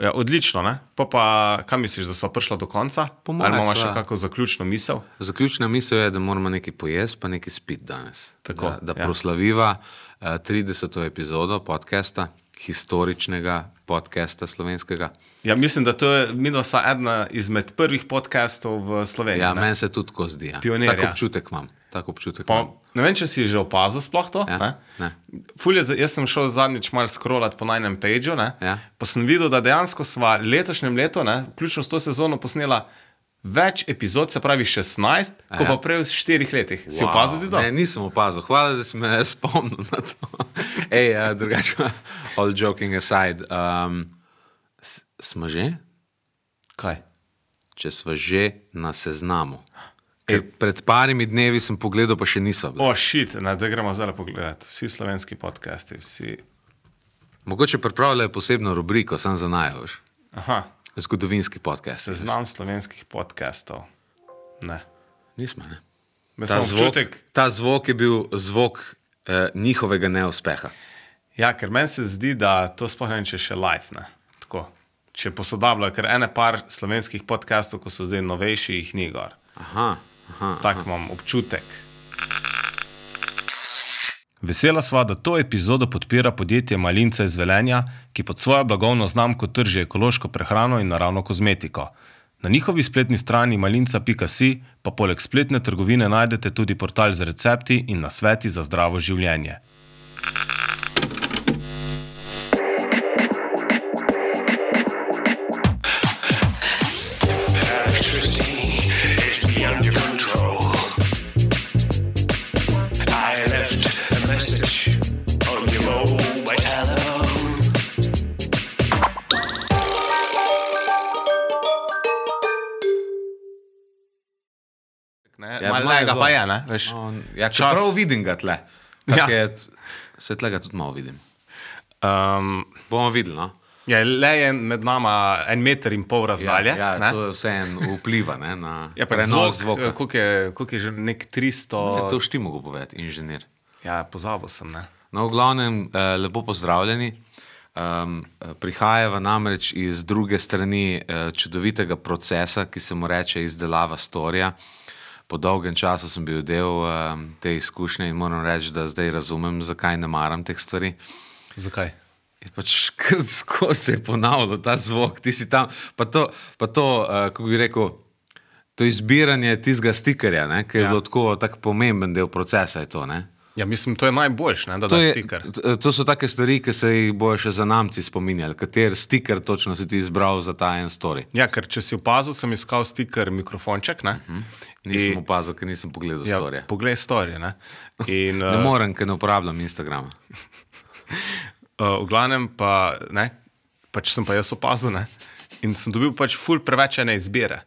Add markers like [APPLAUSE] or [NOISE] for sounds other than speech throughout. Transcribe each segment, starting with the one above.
Ja, odlično, ne? Pa, pa kaj misliš, da smo prišli do konca? Po moje Ali imamo še kakšno zaključno misel? Zaključna misel je, da moramo nekaj pojesti, pa nekaj spiti danes. Tako, da da ja. proslaviva uh, 30. epizodo podcasta, historičnega podcasta slovenskega. Ja, mislim, da to je minusa ena izmed prvih podcastov v Sloveniji. Ja, meni se tudi tako zdi. Ja. Pionir, tak ja. občutek imam. Tak občutek Pa, ne vem, če si že opazil sploh to. Ja, ne? ne. Ful je, za- jaz sem šel zadnjič malo scrollat po najnem pageu, ne? Ja. pa sem videl, da dejansko sva letošnjem letu, ne, vključno s to sezono, posnela več epizod, se pravi 16, kot ja. pa prej v 4 letih. Si Wow. opazil ti to? Ne, nisem opazil. Hvala, da si me [LAUGHS] spomnil na to. Ej, uh, drugače, [LAUGHS] all joking aside, um, smo že, Kaj? če smo že na seznamu. Ker pred parimi dnevi sem pogledal, pa še niso. bili. O, šit, ne, da gremo zdaj pogledati. Vsi slovenski podcasti, vsi. Mogoče pripravljajo posebno rubriko, sam za najož. Aha, Zgodovinski podcast. seznam slovenskih podcastov. Ne. Nismo, ne? Jaz Ta zvok, občutek, ta zvok je bil zvok eh, njihovega neuspeha. ja, ker meni se zdi, da to sploh ne če še live. Ne. Tako. Če posodabljajo, ker ene par slovenskih podcastov, ko so zdaj novejši, jih ni gor. Aha, aha. Tak imam občutek. Vesela sva, da to epizodo podpira podjetje Malinca iz Velenja, ki pod svojo blagovno znamko trži ekološko prehrano in naravno kozmetiko. Na njihovi spletni strani malinca.si pa poleg spletne trgovine najdete tudi portal z recepti in nasveti za zdravo življenje. Ja, Malo je pa je, ne? Veš, On, ja, Čas- čeprav vidim ga tle. Ja. Ja. Je, se tlega tudi malo vidim. um, Bomo videli. No? ja, le je med nama en meter in pol razdalje. ja, ne? ja, to vse en vpliva ne, na Ja, prenos zvok, zvoka. koliko je, koliko je že nek 300. Ja, to šti mogo povedati, inženir. Ja, pozabil sem. Ne? No, v glavnem, eh, lepo pozdravljeni. Um, prihajava namreč iz druge strani eh, čudovitega procesa, ki se mu reče izdelava storija. Po dolgem času sem bil del um, te izkušnje in moram reči, da zdaj razumem, zakaj ne maram teh stvari. Zakaj? Je pač kar [LAUGHS] skozi se je ponavljal ta zvok, ti si tam. Pa to, pa to uh, kako bi rekel, to izbiranje tistega stikerja, ne, ki je Ja. bilo tako tak pomemben del procesa. To, ne. Ja, mislim, to je najboljš, ne, da To, je, stiker. t- to so take stvari, ki se jih bojo še za namci spominjali. Kater stiker točno si ti izbral za ta en story? Ja, ker če si opazil, sem iskal stiker mikrofonček. Ne, uh -huh. Nisem opazil, ker nisem pogledal ja, storija. Poglej, storije. Ne. In, [LAUGHS] Ne uh, morem, ker ne uporabljam Instagrama. uh, [LAUGHS] v glavnem pa, ne, pač sem pa jaz opazil ne, in sem dobil pač ful preveč ene izbire.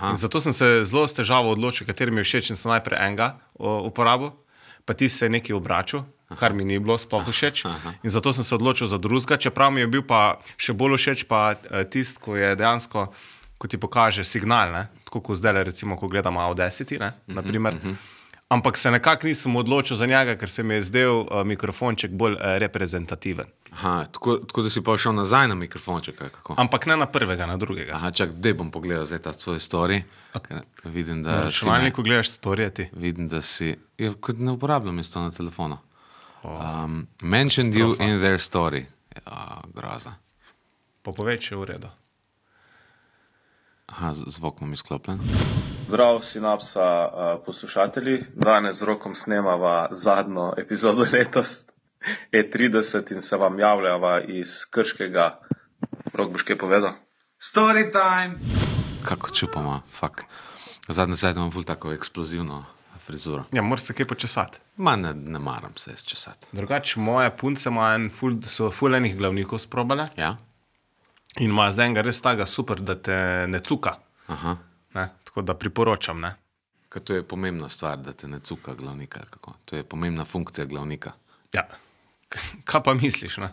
In Zato sem se zelo s težavo odločil, kateri mi je všeč in sem najprej enega o, uporabil, pa ti se je nekaj obračal. Kar mi ni bilo sploh všeč. In zato sem se odločil za drugega, čeprav mi je bil pa še bolj všeč eh, tisti, ko je dejansko, ko ti pokaže signal, ne? Tako kot zdaj, recimo, ko gledamo Audacity. Ne? Naprimer, Ampak se nekako nisem odločil za njega, ker se mi je zdel uh, mikrofonček bolj uh, reprezentativen. Aha, tako, tako da si pa šel nazaj na mikrofonček. Kako? Ampak ne na prvega, na drugega. Aha, čak, da bom pogledal zdaj ta svoj story. Ker Vidim, Na da me, računalniku gledaš storijati. vidim, da si. Ja, kot ne uporabljam isto na telefonu. Um, mentioned you katastrofa. in their story. Ja, groza. Pa povej, če je v redu. Aha, z- zvok imam izklopljen. Zdrav, sinapsa uh, poslušatelji. Danes z rokom snemava zadnjo epizodo [LAUGHS] letos, E30 in se vam javljava iz Krškega. Rok boš kaj povedal? Story time! Kako čupamo, fuk. Zadnji cajt imam ful tako eksplozivno frizuro. Ja, moraš se kaj počesati. Ma ne, ne maram se izčesati. Drugače, moje punce imajo ful, so fulejnih glavnikov sprobale Ja? In ima z enega res tega super, da te ne cuka. Aha. Ne? Tako da priporočam. Ne? Ker to je pomembna stvar, da te ne cuka glavnika. Kako? To je pomembna funkcija glavnika. Ja. [LAUGHS] Kaj pa misliš? Ne?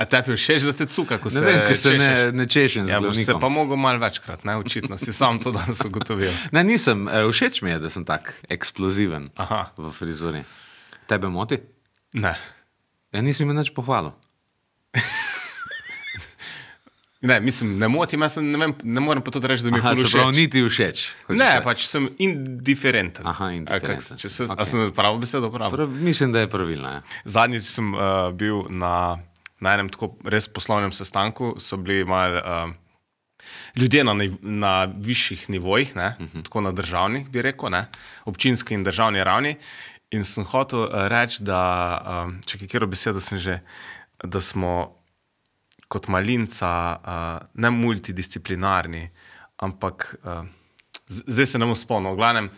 A tebi všeč, da te cuka, ko se Ne vem, ker se ne, ne češem Ja, boš se pa mogel malo večkrat, ne, očitno si sam to danes ugotovil. Ne, nisem, eh, všeč mi je, da sem tak eksploziven Aha. v frizuri. Tebe moti? Ne. Ja, nisi mi nič pohvalil. Ne, mislim, ne motim, jaz ne, vem, ne morem pa tudi reči, da mi je Aha, všeč. ni ti všeč. Ne, reči. pač sem indiferenten. Aha, A kak- indiferenten Če si. se, okay. sem pravo besedo uporabil? Prav, mislim, da je pravilno. Ja. Zadnjič sem uh, bil na, na enem tako res poslovnem sestanku, so bili mal, uh, ljudje na, na višjih nivojih, ne, uh -huh. tako na državnih, bi rekel, ne, občinski in državni ravni. In sem hotel uh, reči, da, uh, če kjer besedo sem že, da smo kot malinca uh, ne multidisciplinarni, ampak uh, zdaj se ne bom spomnil. V glavnem,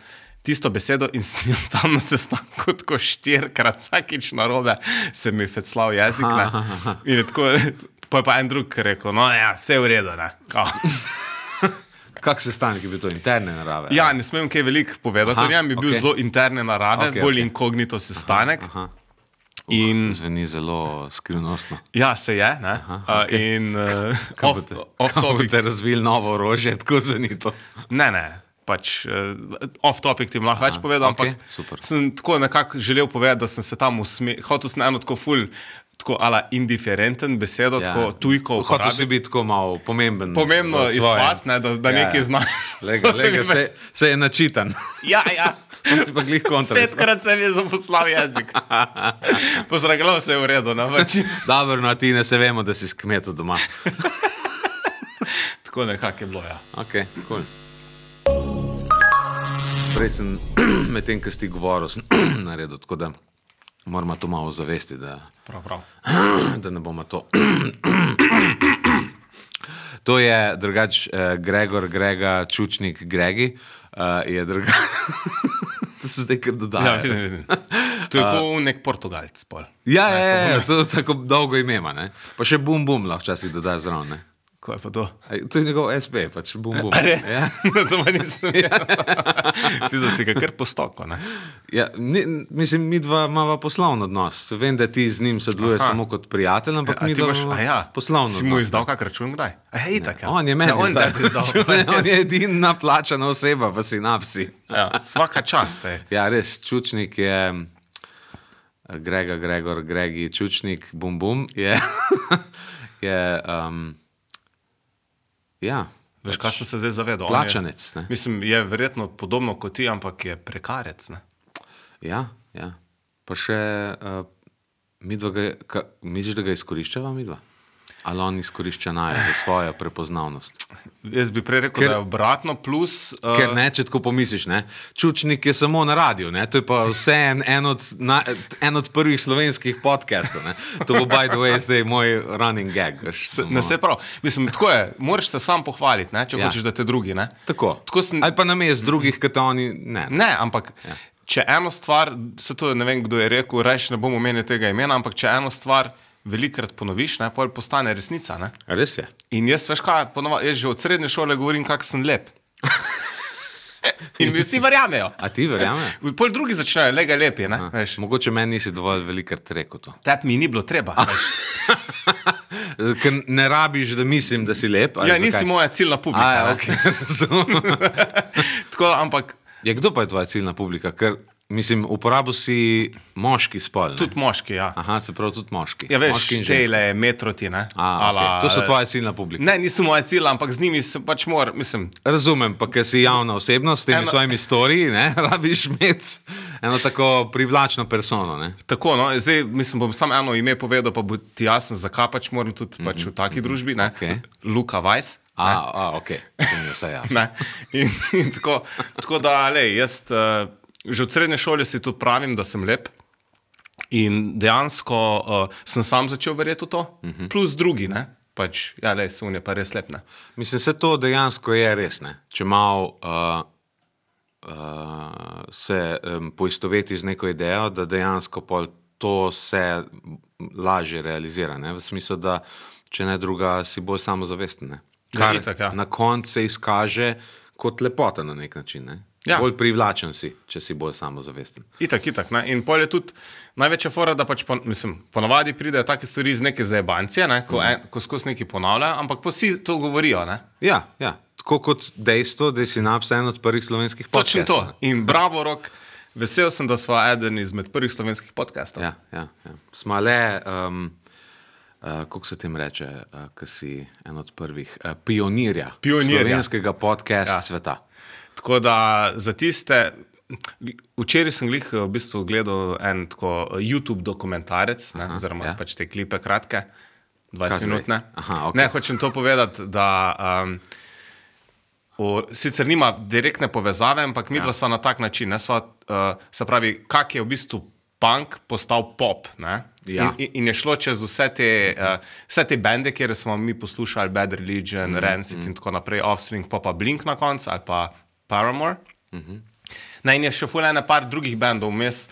tisto besedo in sem jo [LAUGHS] tam na sestanku tako štirikrat, vsakič na robe, se mi je feclal jezik. Ne? In je tako, pa je pa en drug rekel, no ja, vse je v redu. [LAUGHS] Kak sestanek je bil to interne narave? Ja, ne smem kaj veliko povedati Aha, o njem, je bil okay. zelo interne narave, okay, bolj okay. inkognito sestanek. Aha. In Zveni zelo skrivnostno. ja, se je. Ne? Aha, Uh, okej. in uh, Kaj [LAUGHS] off, boste- off boste razvili novo orožje, tako zveni to. Ne, ne. Pač, uh, off topic ti lahko več povedal, okej, ampak super. sem tako nekako želel povedati, da sem se tam usmeril. Hotel sem eno tako ful, tako ala indiferenten besedo, ja. tako tujko Hotel si biti tako malo pomemben. Pomembno v svojem. izpast, ne, da, da Ja, nekaj ja. zna. Lega, To [LAUGHS] se mi lega, več- se, se je načitan. Ja, ja. On si pa glih kontra. Petkrat se je zaposlal jezik. [LAUGHS] Pozdragljal se je v redu. Ne, pač. [LAUGHS] Dobro, no ti ne se vemo, da si s kmetom doma. [LAUGHS] Tako nekako je bilo. Ja. Okay, cool. Prej sem [CLEARS THROAT] medtem, ko si govoril, [CLEARS THROAT] naredil tako, da moramo to malo zavesti, da, Prav, prav. [CLEARS THROAT] da ne bomo to. To je drugač uh, Gregor, Grega, Čučnik, Gregi. Uh, je drugač. To se zdaj kar Ja, dodaja. vidim, vidim. To je kot nek Portugalc. Pol. Ja, ja, ja, ja, to je tako dolgo ime ne. Pa še bum bum lahko včasih dodaš zraven. Ne. Ko je pa to? Ej, To je njegov SP, pač bum bum. A ne? [LAUGHS] Ja. [LAUGHS] to pa nisem. [LAUGHS] Ti si ga kar postoko. Ne? Ja, ni, mislim, mi dva imamo poslovno odnos. Vem, da ti z njim sodeluješ Aha. samo kot prijatelj, ampak A mi dva imamo ja, poslovno Si mu odnos. izdal kak račun kdaj? A je itak. Ja. On je meni ja, on izdal. izdal. on je edina plačana oseba v sinapsi. ja, svaka čast. Ej. Ja, res, Čučnik je, eh, Grega, Gregor, Gregi, Čučnik, bum bum, je, je um, ja, Veš, kaj sem se zdaj zavedal? On plačanec. Je, mislim, je verjetno podobno kot ti, ampak je prekarec. Ne? Ja, ja. Pa še uh, midva, ga, ka, misliš, da ga izkoriščava midva? Ali on izkorišča naj za svojo prepoznavnost? Jaz bi prej rekel, Ker- da je obratno, plus. Uh, Ker ne, če tako pomisliš, ne? Čučnik je samo na radiju, ne? to je pa vse en, en, od, na, en od prvih slovenskih podcastov. Ne? To bo, by the way, zdaj moj running gag. Veš, Se, ne se prav. Mislim, tako je, moraš se sam pohvaliti, ne, če Ja. hočeš, da te drugi. Ne. Tako. Tako sem, Ali pa na mest drugih, kot oni. Ne. ne, ampak ja. če eno stvar, se to ne vem, kdo je rekel, reči ne bom omenil tega imena, ampak če eno stvar velikrat ponoviš, ne, pol postane resnica. Ne. Res je. In jaz, veš kaj, ponova, jaz že od srednje šole govorim, kako sem lep. [LAUGHS] In mi vsi verjamejo. A ti verjameš? [LAUGHS] Pol drugi začnejo, le ga lep je. ne, veš. Mogoče meni nisi dovolj velikrat rekel to. Tep mi ni bilo treba. [LAUGHS] Ker ne rabiš, da mislim, da si lep. Ja, zakaj? nisi moja ciljna publika. A, ja, okay. Tako, ampak ja, kdo pa je tvoja ciljna publika? Ker, mislim, uporabil si moški spol. ne? tudi moški, ja. Aha, se pravi, tudi moški. Ja, veš, moški ženski. tele, metroti, ne. A, Ala, okay. To so eh, tvoja ciljna publika. Ne, nisem moja cilj, ampak z njimi se pač moram, mislim, Razumem, pa ker si javna osebnost s temi Eno- svojimi storiji, ne, [LAUGHS] rabiš imeti eno tako privlačno persono. Ne? tako, no, zdaj, mislim, bom samo eno ime povedal, pa bo ti jasno, zakaj pač moram tudi pač v taki družbi, ne. Mhm, Okej. Luka Weiss. A, a ok, to mi je vse jasno. [LAUGHS] In, in tako, tako da, lej, jaz uh, že od srednje šole si tudi pravim, da sem lep. In dejansko uh, sem sam začel verjeti v to, uh -huh. plus drugi, ne? pač, ja, le, sun je pa res lep. Ne? Mislim, da to dejansko je res. Ne? Če malo uh, uh, se um, poistoveti z neko idejo, da dejansko pol to se lažje realizira. Ne? V smislu, da če ne druga, si bolj samozavesten. ne. Ja, Kar itak, ja. na koncu se izkaže kot lepota na nek način. Ne? Ja. Bolj privlačen si, če si bolj samozavesten. Itak, itak. Ne? In pol je tudi največja fora, da pač po, mislim, ponovadi pridejo take stvari iz neke zajebancije, ne? ko, en, ko skozi neki ponavljajo, ampak pa vsi to govorijo. Ne? Ja, ja. tako kot dejstvo, da je sinapsa en od prvih slovenskih Točno podcastov. to. In bravo, rok. Vesel sem, da smo eden izmed prvih slovenskih podcastov. Ja, ja, ja. Smo le um, kako se tem reče, uh, ki si en od prvih, uh, pionirja, Pionirja. slovenskega podcasta ja. sveta. Tako da za tiste. Včeraj sem glih v bistvu gledal en tako YouTube dokumentarec, ne, Aha, oziroma ja. pač te klipe kratke, 20 Kaj zdaj? minut. Ne. Hočem to povedati, da um, o, sicer nima direktne povezave, ampak mi dva ja. sva na tak način. Ne, sva, uh, se pravi, kak je v bistvu punk postal pop. Ne. Ja. In, in- je šlo čez vse te, uh, vse te bende, kjer smo mi poslušali Bad Religion, mm -hmm. Rancid in tako naprej, Offspring, pa pa Blink na koncu ali pa Paramore. Mm -hmm. In je še fulano par drugih bendov vmes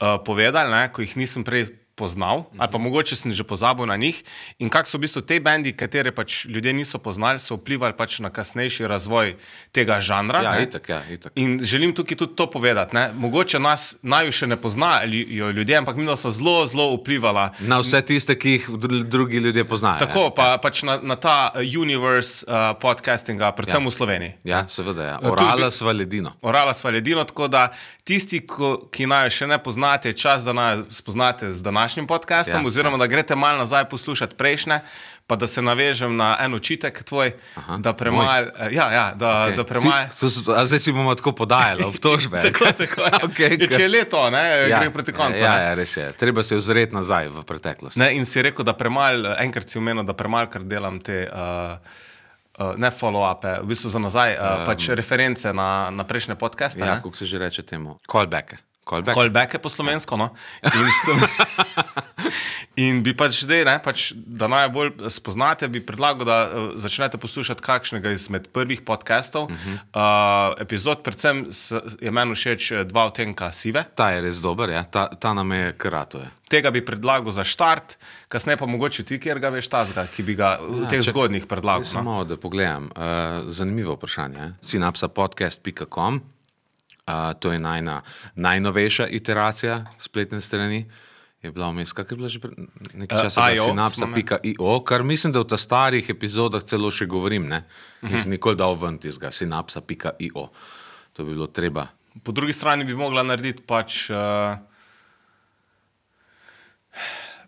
uh, povedal, ne, ko jih nisem prej poznal, -hmm. ali pa mogoče sem že pozabil na njih. In kak so v bistvu te bendi, katere pač ljudje niso poznali, so vplivali pač na kasnejši razvoj tega žanra. Ja, ne. itak, ja, itak. In želim tukaj tudi to povedati. Ne? Mogoče nas naju še ne poznajo ljudje, ampak mi so zelo, zelo vplivala. Na vse tiste, ki jih dru- drugi ljudje poznajo. Tako pa, pač na, na ta uh, universe uh, podcastinga, predvsem ja. v Sloveniji. Ja, ja seveda. Ja. tudi- Orala sva ledino. Orala sva ledino, tako da tisti, ko, ki naj še ne poznate, je čas, da naj spoznate z današnjim podcastom, Ja, ja, oziroma da greste malo nazaj poslušati prejšnje. Pa da se navežem na en očitek tvoj, Aha, da premaj. Ja, ja, da, okay. da premaj. Si, so- a zdaj si bomo tako podajali obtožbe. [LAUGHS] Tako, tako, ja. [LAUGHS] Okay, Če je leto, ne, ja, gre proti koncu. Ja, ja, res je. Treba se ozreti nazaj v preteklost. Ne, in si rekel, da premalo, enkrat si omenil, da premalo, ker delam te. Uh, Uh, ne follow-upe, v bistvu za nazaj, uh, um, pač reference na, na prejšnje podcaste. Ja, kako se že reče temu? Callbacke. Callback. Callbacke po slovensko. No? In, sem, [LAUGHS] in bi pač zdaj, ne, pač, da najbolj spoznate, bi predlagal, da uh, začnete poslušati kakšnega izmed prvih podcastov. Uh -huh. uh, epizod, predvsem s, je meni všeč eh, dva odtenka sive. Ta je res dober, ja. ta, ta nam je karatuje. Tega bi predlagal za štart, kasneje pa mogoče ti, ker ga veš, tazga, ki bi ga v Ja, teh če- zgodnjih predlagal. No? Samo da pogledam. Uh, zanimivo vprašanje. eh. Synapsapodcast.com. Uh, to je najna, najnovejša iteracija spletne strani. Je bila vmes, kak je bila že pre- nekaj Eh, časa, uh, smo synapsa.io, kar mislim, da v ta starih epizodah celo še govorim. Ne? Nisem nikoli dal ven tizga, synapsa.io. To bi bilo treba. Po drugi strani bi mogla narediti pač. Uh,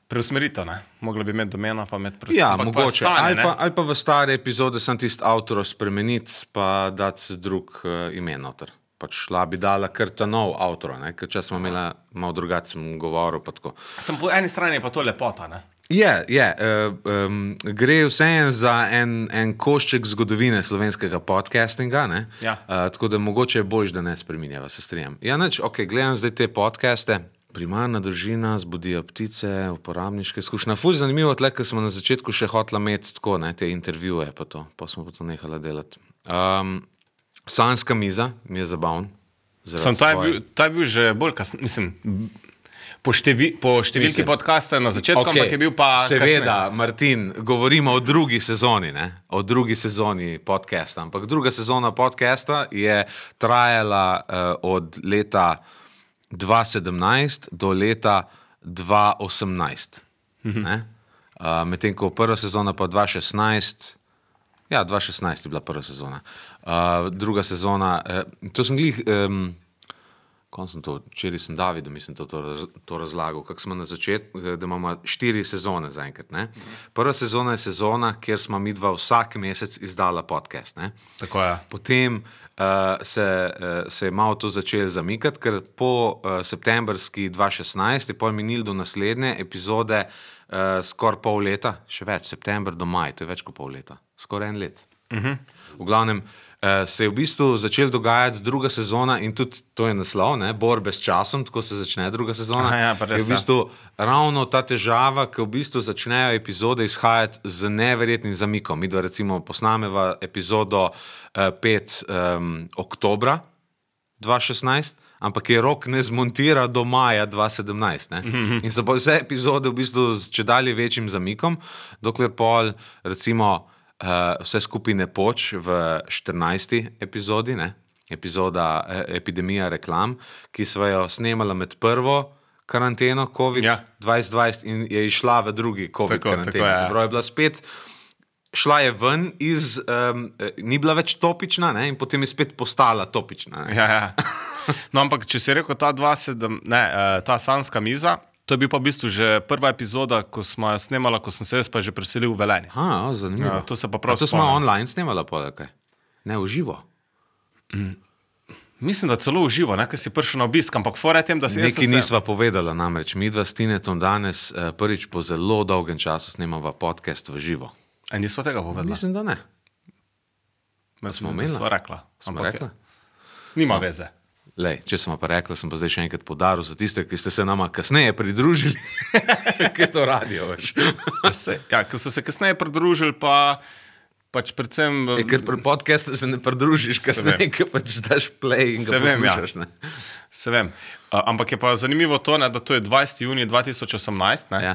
Preusmeritev, ne? mogla bi imeti domeno, pa imeti preusmeritev. Ja, pa mogoče. stane, ali, pa, ali pa v stare epizode sem tisti avtor spremeniti, pa dati drug uh, ime noter. Pač šla bi dala kar ta nov avtor, ker če smo imeli malo drugačen govor. Sem po eni strani pa to lepota. Ne? Je, je. Uh, um, gre vseeno za en, en košček zgodovine slovenskega podcastinga. ne. Ja. Uh, tako da mogoče je bolj, da ne spremenjava, se strinjam. Ja, neč, ok, gledam zdaj te podcaste. Primarna družina, zbudijo ptice, uporabniške izkušnje. Fuz zanimivo, tle, ker smo na začetku še hotla imeti tako, ne, te intervjuje, pa, to, pa smo pa to nehala delati. Um, Sanska miza mi je zabavna. Sem, ta, je bil, ta je bil že bolj kasneje, mislim. Po, števi, po številki Mislim. podcasta na začetku, okay. Ampak je bil pa. Seveda, Martin, govorimo o drugi sezoni, ne? o drugi sezoni podcasta. Ampak druga sezona podcasta je trajala uh, od leta 2017 do leta 2018. Mhm. Uh, Medtem ko prva sezona pa 2016. Ja, 2016 je bila prva sezona. Uh, druga sezona, uh, to sem glih. Um, Ko sem to, včeraj sem Davidu, mislim, to, to, raz- to razlagal, kako smo na začetku, da imamo štiri sezone zaenkrat. ne. Prva sezona je sezona, kjer smo mi dva vsak mesec izdala podcast. Ne. Tako je. Potem uh, se, uh, se je malo to začelo zamikati, ker po uh, septembrski 2016 je pol minil do naslednje epizode uh, skoraj pol leta, še več, september do maj, to je več kot pol leta, skoraj en let. Uh -huh. V glavnem uh, se je v bistvu začela dogajati druga sezona in tudi to je naslov, ne, borbe s časom, tako se začne druga sezona. Aha, ja, je v ja. bistvu ravno ta težava, ki v bistvu začnejo epizode izhajati z neverjetnim zamikom. Mi dva recimo posnameva epizodo uh, 5 um, oktobra 2016. Ampak je rok ne zmontira do maja 2017. Ne? In so pa vse epizode v bistvu z če dalje večjim zamikom, dokler pol, recimo, uh, vse skupaj ne poč v 14. epizodi, ne? epizoda eh, Epidemija reklam, ki smo jo snemali med prvo karanteno, COVID-2020, Ja. in je išla v drugi Tako, COVID-karanteni. tako je, ja. Je bila spet. Šla je ven iz, um, ni bila več topična, ne, in potem je spet postala topična. Ne. Ja, ja. No, ampak če si rekel ta, sedem, ne, eh, ta sanska miza, To je bil pa v bistvu že prva epizoda, ko smo jo snemali, ko sem se jaz pa že preselil v Velenje. Aha, o, zanimivo. Ja, to se pa prav A To smo spomnim. online snemali, pa kaj? Ne, v živo. Mislim, da celo uživo, ker si prišel na obisk, ampak fora je tem, da si Nekaj se- nisva povedala, namreč mi dva s Tinetom danes eh, prvič po zelo dolgem času snemava podcast v živo. A nismo tega povedali? Mislim, da ne. Me smo omenili? Sva rekla. Smo rekla? Nima veze. Lej, če sem pa rekla, sem pa zdaj še enkrat podaril za tiste, ki ste se nama kasneje pridružili, [LAUGHS] ki je to. Veš. Se, ja, ko so se kasneje pridružili, pa pač predvsem. E, ker pri podkastu se ne pridružiš, kasneje, ker pač daš play in ga Se vem, ja. poslušaš. ne. Se vem. Uh, ampak je pa zanimivo to, ne, da to je 20. junij 2018. Ne? Ja.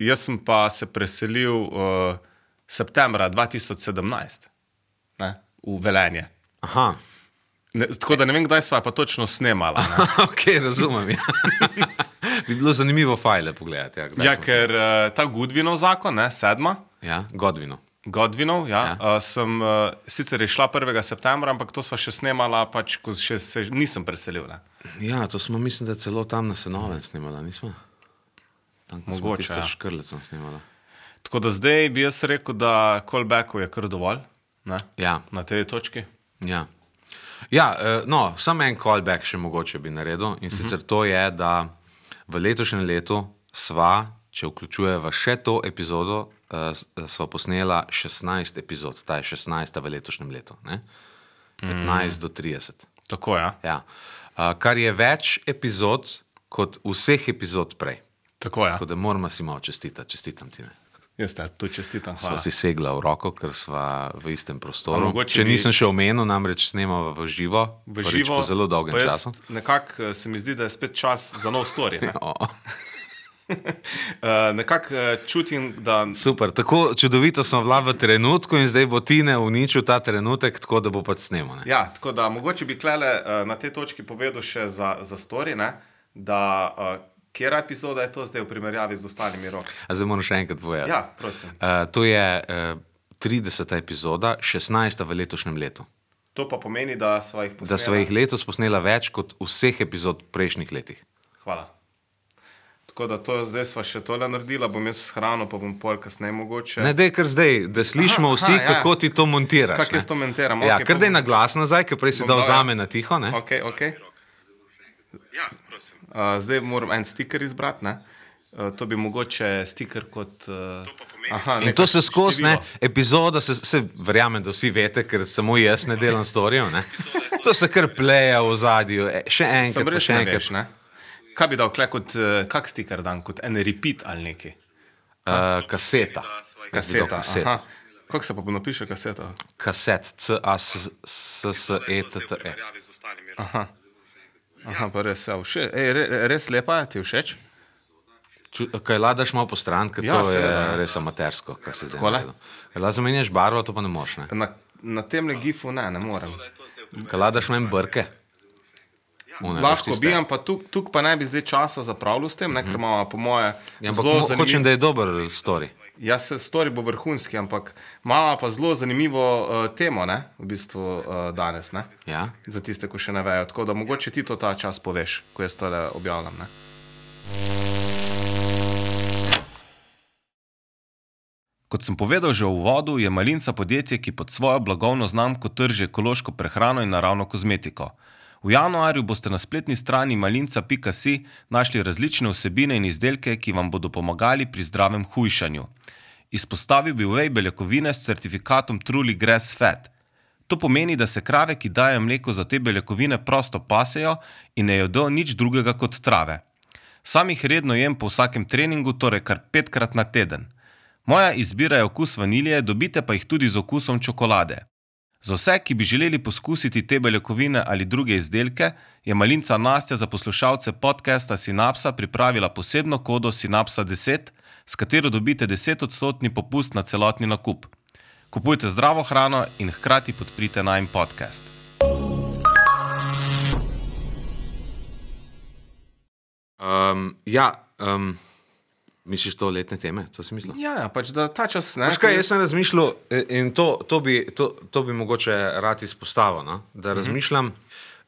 Jaz sem pa se preselil uh, septembra 2017 ne, v Velenje. Aha, Ne, tako da ne vem, kdaj sva pa točno snemala. Ne. [LAUGHS] ok, razumem. Ja. [LAUGHS] Bi bilo zanimivo file pogledati. Ja, Ja, ker uh, ta Gudvinov zakon, ne, sedma, ja Godvino. Godvinov, ja, Ja. Uh, sem uh, sicer šla 1. septembra, ampak to sva še snemala, pač, ko še se nisem preselil. Ne. Ja, to smo, mislim, da celo tam na Senovem snimala, nismo? Tam, Mogoče, ja. škrlecom snimala. Tako da zdaj bi jaz rekel, da callbackov je kar dovolj ne, Ja, na tej točki. ja. Ja, eh, no, samo en callback še mogoče bi naredil in sicer to je, da v letošnjem letu sva, če vključujeva še to epizodo, eh, eh, sva posnela 16 epizod, ta je 16 v letošnjem letu, ne? 15 do 30. Tako je. Ja. Ja. Uh, kar je več epizod kot vseh epizod prej. Tako je. Tako da moramo si malo čestitati, čestitam ti. Ne. Jaz te tu čestitam. Sva si segla v roko, ker sva v istem prostoru. Če bi- nisem še omenil, namreč snemamo v živo, V živo. po zelo dolgem času. Nekako eh, se mi zdi, da je spet čas za nov story. Ne? [LAUGHS] Uh, [LAUGHS] nekako uh, čutim, da super, tako čudovito sem bila v trenutku in zdaj bo Tine uničil ta trenutek, tako da bo pač snemal. ne. Ja, tako da mogoče bi klele uh, na tej točki povedal še za, za story, ne? da uh, kera epizoda je to zdaj v primerjavi z ostalimi roki. Zdaj moram še enkrat povedati. Ja, prosim. Uh, to je uh, 30. epizoda, 16. v letošnjem letu. To pa pomeni, da sva jih Da sva posnela. jih letos posnela več kot vseh epizod v prejšnjih letih. Hvala. Tako da to zdaj sva še tole naredila, bom jaz shranil, pa bom pol kasneje mogoče. Ne, dej kar zdaj, da slišimo Aha, vsi, aha, ja. kako ti to montiraš. Kako jaz to montiram, Ja, okej, kar dej bom- na glas nazaj, ker prej si dal zame na tiho. Ne? Ok, ok. Ja. Uh, zdaj moram en stiker izbrati. ne. Uh, to bi mogoče stiker kot. Uh, aha, In to se skozi, ne, epizoda, se, se verjamem, da vsi veste, ker samo jaz ne delam storijev. ne. To se kar pleja v zadju, e, še enkrat, še ne enkrat. veš, ne? Kaj bi dal, kot, kak stiker dan, kot en repeat ali neki? Uh, kaseta. Kaseta. kaseta. Kako se pa napiše kaseta? Kaset, C-A-S-S-E-T-T-E. Aha. Aha, pa res, ja, vše, ej, re, res lepa ti všeč? Kaj ladaš malo po stran, ker Ja, to je seveda. res amatersko, kar se zdaj naredil. Kaj zamenjaš barvo, to pa ne moš. Ne? Na, na tem gifu ne, ne morem. Kaj ladaš manj brke. One, veš Lahko bi, ampak tuk, tuk pa ne bi zdaj časa zapravljal s tem, ne, ker imamo po moje Ja, ampak zelo mo- hočem, da je dober story. Jaz se story bo vrhunski, ampak imamo pa zelo zanimivo uh, temo, ne, v bistvu uh, danes, ne, Ja? za tiste, ki še ne vejo. Tako da mogoče ti to ta čas poveš, ko jaz tole objavljam. Ne. Kot sem povedal že v uvodu, je Malinca podjetje, ki pod svojo blagovno znamko trži ekološko prehrano in naravno kozmetiko. V januarju boste na spletni strani malinca.si našli različne vsebine in izdelke, ki vam bodo pomagali pri zdravem hujšanju. Izpostavil bi whey beljakovine s certifikatom Truly Grass Fat. To pomeni, da se krave, ki dajo mleko za te beljakovine, prosto pasejo in ne jedo nič drugega kot trave. Sam jih redno jem po vsakem treningu, torej kar petkrat na teden. Moja izbira je okus vanilije, dobite pa jih tudi z okusom čokolade. Za vse, ki bi želeli poskusiti te beljakovine ali druge izdelke, je malinca Nastja za poslušalce podcasta Synapsa pripravila posebno kodo Synapsa 10, s katero dobite 10-odstotni popust na celotni nakup. Kupujte zdravo hrano in hkrati podprite najm podcast. Um, ja, um, misliš to letne teme? To si mislil? Ja, ja pač da ta čas ne. Kaj, jaz sem razmišljal, e, in to, to, bi, to, to bi mogoče rad izpostavil, no? da razmišljam,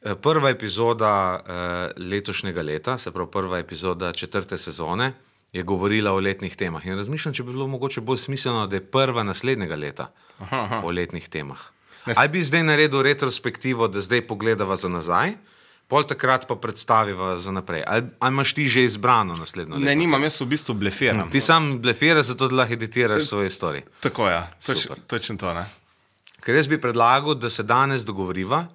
Eh, Prva epizoda uh, letošnjega leta, se pravi prva epizoda četrte sezone, je govorila o letnih temah. In razmišljam, če bi bilo mogoče bolj smiselno, da je prva naslednjega leta aha, aha. o letnih temah. Ne, Ali bi zdaj naredil retrospektivo, da zdaj pogledava za nazaj, pol takrat pa predstaviva za naprej. Ali, ali imaš ti že izbrano naslednjo? Ne, nimam, jaz v bistvu blefiram. Ti sam blefiraš, zato da lahko editiraš svoje storije. Tako je, ja. toč, točno to. Ne? Ker jaz bi predlagal, da se danes dogovoriva,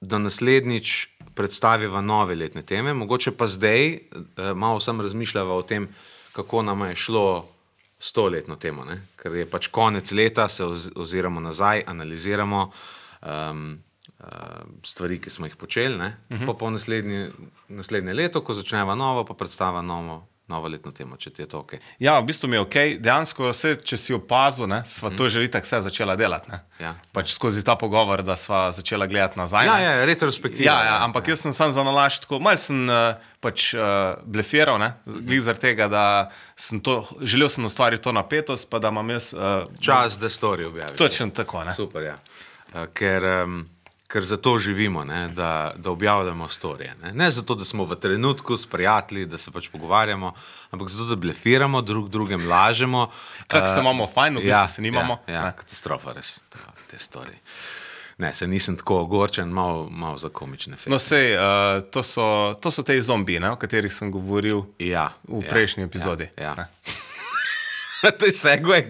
da naslednjič predstaviva nove letne teme, mogoče pa zdaj eh, malo sem razmišljala o tem, kako nam je šlo s to letno temo, ne? ker je pač konec leta, se oz, oziramo nazaj, analiziramo um, stvari, ki smo jih počeli, uh -huh. pa po naslednje, naslednje leto, ko začneva novo, pa predstava novo, novo letno temo, če ti je to ok. Ja, v bistvu mi je ok, dejansko, vse, če si opazil, ne, sva to že tako vse začela delati. Ne. Ja. Pač skozi ta pogovor, da sva začela gledati nazaj. Ja, ne. ja, retrospektiva. Ja, ja, ampak jaz sem sam za nalašč tako, malce sem uh, pač uh, blefiral, ne, glih zaradi tega, da sem to, želel sem ustvariti to napetost, pa da imam jaz. Uh, Čas, da stori objaviš. Točno tako, ne. Super, ja. Uh, ker, um, ker zato živimo, ne? da, da objavljamo storije. Ne? ne zato, da smo v trenutku s prijatelji, da se pač pogovarjamo, ampak zato, da blefiramo, drug drugem lažemo. Kako Uh, se imamo fajn, v bistvu se nimamo. Ja, ja katastrofa, res, to, te storije. Ne, se nisem tako ogorčen, malo, malo za komične filme. No, sej, uh, to, so, to so te zombiji, ne, o katerih sem govoril ja, v ja, prejšnji epizodi. Ja, ja. [LAUGHS] to je segway,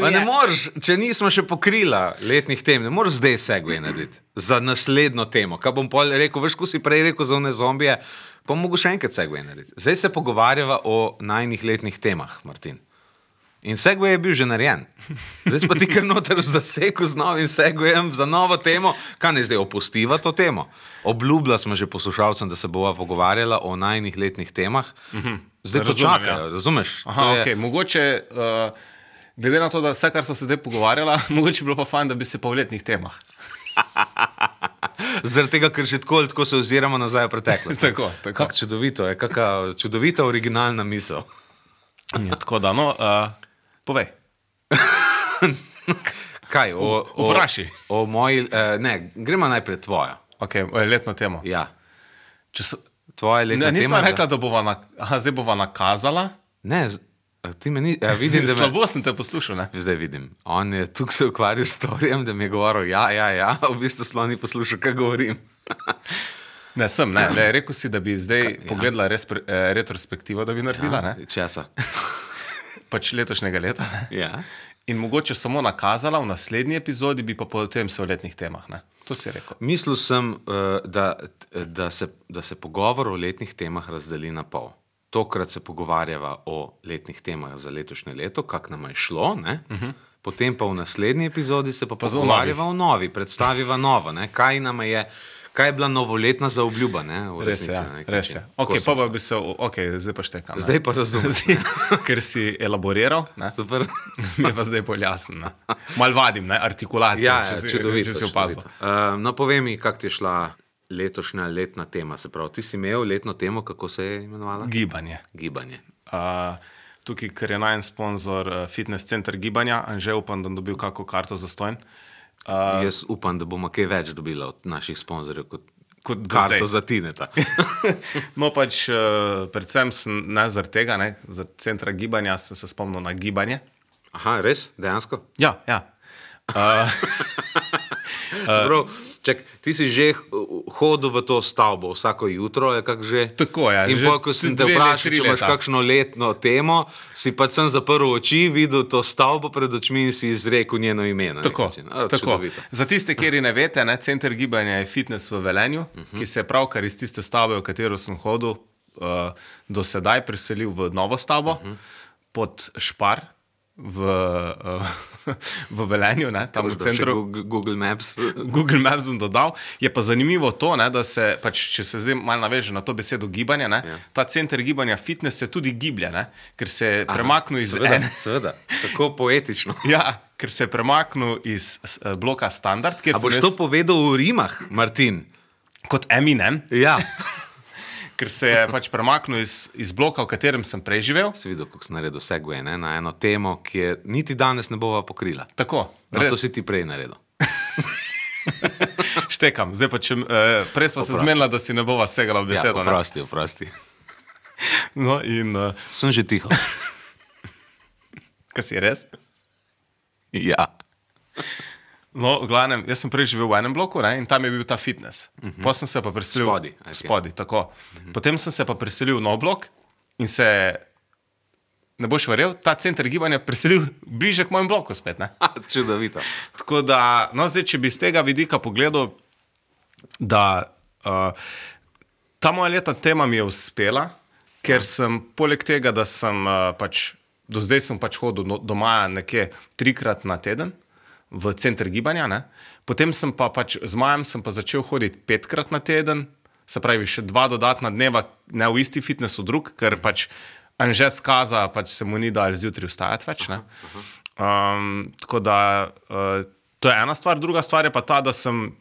mi ne moreš, če nismo še pokrila letnih tem, ne moreš zdaj segway narediti za naslednjo temo. Kaj bom pol rekel, veš, ko si prej rekel za one zombije, pa mogo še enkrat segway narediti. Zdaj se pogovarjava o najnih letnih temah, Martin. In segway je bil že narejen. Zdaj pa ti kar noter zaseku z novim segwajem za novo temo. Kaj ne zdaj opustiva to temo? Obljubila smo že poslušalcem, da se bova pogovarjala o najnih letnih temah. Zdaj to Razumem, čakajo, ja. razumeš? Aha, To je- okay. Mogoče, uh, glede na to, da vse, kar so se zdaj pogovarjala, [LAUGHS] mogoče bi bilo pa fajn, da bi se po letnih temah. [LAUGHS] Zaradi tega, ker že tako ali tako se oziramo nazaj v preteklost. [LAUGHS] Tako, tako. Kako čudovito je, kakšna čudovita originalna misel. Ja, tako da, no, uh, povej. [LAUGHS] Kaj, o, o, Vprašaj. o moji, eh, ne, gremo najprej tvojo. Okay, letno temo. Ja. Če So, Tvoja letna ne, nisem tema. rekla, da bova, na, aha, zdaj bova nakazala. Ne, a ti me ni, ja, vidim, da me. Slabo sem te poslušal. Ne? Zdaj vidim. On je tukaj se ukvarjal s storijem, da mi je govoril, ja, ja, ja, [LAUGHS] v bistvu sploh ni poslušal, kaj govorim. [LAUGHS] Ne, sem, ne, le, rekel si, da bi zdaj ja. pogledala res, eh, retrospektivo, da bi naredila, ja. Česa? Pač letošnjega leta. Ne? Ja. In mogoče samo nakazala v naslednji epizodi, bi pa potem se o letnih temah. Ne? To si rekel. Mislil sem, eh, da, da, se, da se pogovor o letnih temah razdeli na pol. Tokrat se pogovarjava o letnih temah za letošnje leto, kako nam je šlo, uh -huh. potem pa v naslednji epizodi se pa, pa pogovarjava o novi, predstaviva novo, ne? kaj nam je. Kaj je bila novoletna zaobljuba? Ne, v Res je. resnici, Ja, neki res je. Okay, pa, pa bi se, okay, zdaj pa štekam. ne. Zdaj pa razumem. [LAUGHS] Ker si elaboriral, ne? Super. mi [LAUGHS] je pa zdaj bolj jasno. ne. Mal vadim, ne? artikulacijo. Ja, ja, čudovito. če si opazil. Uh, no, povej mi, kako ti je šla letošnja letna tema. Se pravi, ti si imel letno temo, kako se je imenovala? Gibanje. Gibanje. Uh, tukaj, ker je najen sponzor uh, fitness center gibanja, Anže upam, da dobil kakšno karto za stojn. Uh, Jaz upam, da bomo kaj več dobili od naših sponzorjev kot, karto za Tineta. [LAUGHS] No, pač uh, predvsem sem ne zaradi tega, ne, zaradi centra gibanja sem se spomnil na gibanje. Aha, res, dejansko. Ja, ja. [LAUGHS] Uh, Uh, ček, ti si že hodil v to stavbo vsako jutro, je kak že. Tako je, In že pol, ko sem te vprašal, če imaš kakšno letno temo, si pa sem zaprl oči, videl to stavbo pred očmi in si izrekel njeno ime. Tako. A, tako. čudovito. Za tiste, ki ne veste, ne, center gibanja je fitness v Velenju, uh Mhm. -huh. ki se je pravkar iz tiste stavbe, v katero sem hodil, uh, do sedaj preselil v novo stavbo uh Mhm. -huh. pod Špar v, uh, [LAUGHS] v Velenju, ne, tam v centru. Google- Maps. [LAUGHS] Google Maps sem dodal. Je pa zanimivo to, ne, da se, pač, če se zdaj malo naveže na to besedo gibanje, ne, Ja. ta center gibanja fitness se tudi giblje, ne, ker se je premaknil iz seveda, ene. Seveda, tako [LAUGHS] poetično. Ja, ker se je premaknil iz eh, bloka Standard, kjer A sem boš jaz, to povedal v rimah, Martin? kot Eminem, Ja. Ker se je pač premaknil iz, iz bloka, v katerem sem preživel. Si videl, kako sem naredil segway ne? na eno temo, ki je niti danes ne bova pokrila. Tako, No, res. to si ti prej naredil. [LAUGHS] Štekam, zdaj pa če. Eh, prej smo se zmenili, da si ne bova segala v Ja, besedo. ne? oprosti, oprosti. [LAUGHS] no, in uh, Sem že tiho. [LAUGHS] kaj si res? Ja. No, v glavnem, jaz sem prej živel v enem bloku ne, in tam je bil ta fitness. Uh -huh. Potem sem se pa preselil. Kje? Spodaj, tako. Uh -huh. Potem sem se pa preselil v nov blok in se, ne boš verjel, ta center gibanja preselil bliže k mojemu bloku spet. Ne. Čudovito. Tako da, no, zdaj, če bi z tega vidika pogledal, da uh, ta moja leta tema mi je uspela, ker sem poleg tega, da sem uh, pač do zdaj sem pač hodil no, do maja nekje trikrat na teden v center gibanja, ne? potem sem pa pač z majem pa začel hoditi petkrat na teden, se pravi še dva dodatna dneva, ne v isti fitnessu, drug, ker pač Anže skaza, pač se mu ni dal zjutraj vstajati več. Ne? Um, tako da uh, to je ena stvar, druga stvar je pa ta, da sem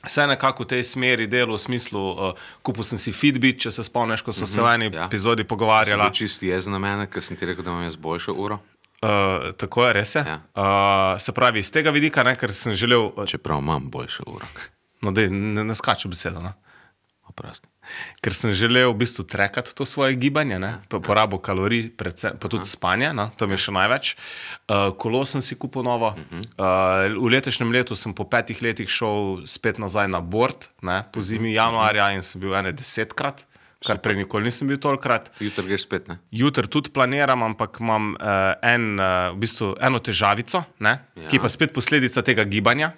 vse nekako v tej smeri delal, v smislu, uh, kupil sem si Fitbit, če se spomniš, ko smo se v eni ja. epizodi pogovarjali. bil čist jezen na mene, ker sem ti rekel, da imam jaz boljšo uro. Uh, tako je, res je. Ja. Uh, se pravi, iz tega vidika, ne, ker sem želel, uh, Čeprav imam boljšo uro. no, dej, ne, ne skačem besedo. No. Oprosti. Ker sem želel v bistvu trekati to svoje gibanje, ne, pa porabo kalorij, predvsem, pa tudi spanja, no, to mi je še največ. Uh, kolo sem si kupil novo. Uh, v letošnjem letu sem po petih letih šel spet nazaj na bord, ne, po zimi januarja in sem bil ene desetkrat, kar prej nikoli nisem bil tolkrat. Jutri greš spet? Jutri tudi planiram, ampak imam uh, en, uh, v bistvu eno težavico, ne, ja. ki pa spet posledica tega gibanja.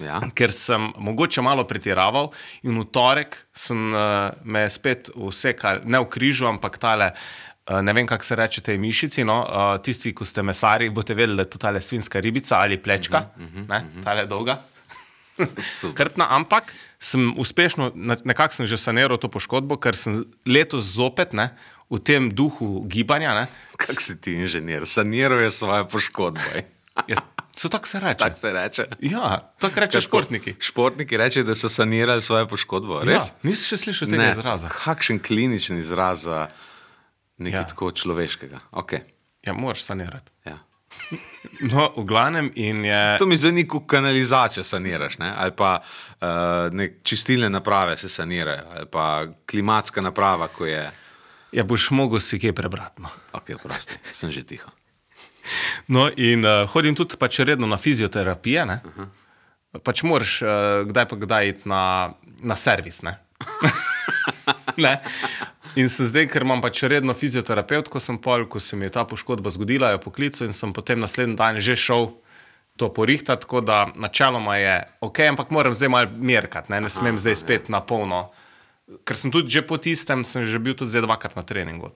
Ja. Ker sem mogoče malo pretiraval, in v torek sem uh, me spet vsekal, ne v križu, ampak tale, uh, ne vem, kako se reče tej mišici. No, uh, tisti, ki ste mesari, boste vedeli, da je to tale svinska ribica ali plečka, uh -huh, uh -huh, ne, tale dolga. Krtna, ampak sem uspešno, nekako sem že saniral to poškodbo, ker sem letos zopet ne, v tem duhu gibanja. Ne, Kak si ti inženir? Saniral je svoje poškodbe. jaz, so tako se reče. Tako se reče. Ja, tako reče športniki. Športniki rečejo, da so sanirali svojo poškodbo. Res? Ja, nisi še slišal tega Ne, izraza. Kakšen kliničen izraz za nekaj Ja. ja. tako človeškega. Okay. Ja, moraš sanirati. Ja. No, v glavnem je. To mi zdaj neko kanalizacijo saniraš, ne? ali pa uh, čistilne naprave se sanirajo, ali pa klimatska naprava, ko je. Ja, boš mogel si kje prebrati. No, Ok, prosti, sem že tiho. no in uh, hodim tudi pač redno na fizioterapijo. Uh -huh. Pač moraš uh, kdaj pa kdaj iti na, na servis. Ne? [LAUGHS] ne? In sem zdaj, ker imam pač redno fizioterapevtko, sem pol, ko se mi je ta poškodba zgodila, jo poklical in sem potem naslednji dan že šel to porihtati, tako da načeloma je ok, ampak moram zdaj malo merkati, ne, ne smem zdaj spet na polno. Ker sem tudi že po tistem, sem že bil tudi dvakrat na treningu.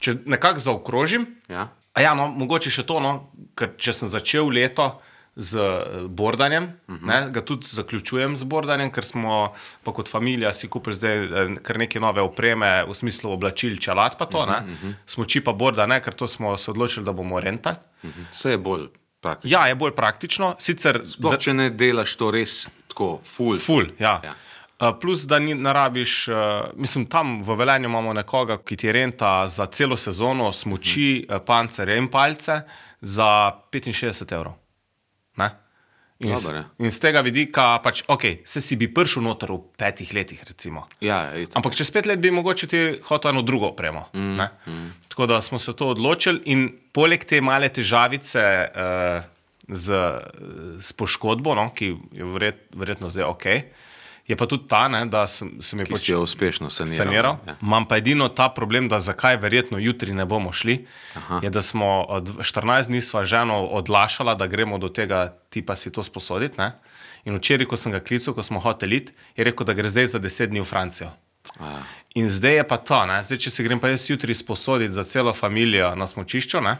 Če nekako zaokrožim, Ja? Ja, no, mogoče še to, no, ker če sem začel leto z eh, bordanjem, uh -huh. ne, ga tudi zaključujem z bordanjem, ker smo pa kot familija si kupili zdaj eh, kar neke nove opreme, v smislu oblačil, čelad pa to, uh -huh, uh -huh. smoči pa borda, ne, ker to smo se odločili, da bomo rentali. Vse je bolj praktično. Ja, je bolj praktično, sicer Sploh, če ne delaš to res tako, full. Ful, ja. Ja. ja. Plus, da ni narabiš, uh, mislim, tam v Velenju imamo nekoga, ki ti renta za celo sezono smoči, uh, pancerje in palce za 65 evrov. Ne? In, s- Dobro, ja. in z tega vidika, pač, ok, se si bi prišel noter v petih letih, recimo. Ja, itak. Ampak čez pet let bi mogoče ti hotel eno drugo opremo. Mm, mm. Tako da smo se to odločili, in poleg te male težavice uh, z, z poškodbo, no, ki je verjet, verjetno zdaj ok, je pa tudi ta, ne, da sem, sem jo uspešno saniral. saniral. Ja. Imam pa edino ta problem, da zakaj verjetno jutri ne bomo šli. Aha. Je, da smo od 14 dni sva ženo odlašala, da gremo do tega tipa si to sposoditi. Ne? In včeraj, ko sem ga klical, ko smo hoteli iti, je rekel, da gre zdaj za 10 dni v Francijo. A, In zdaj je pa to, ne? zdaj, če se grem pa jaz jutri sposoditi za celo družino na smočišču, ne?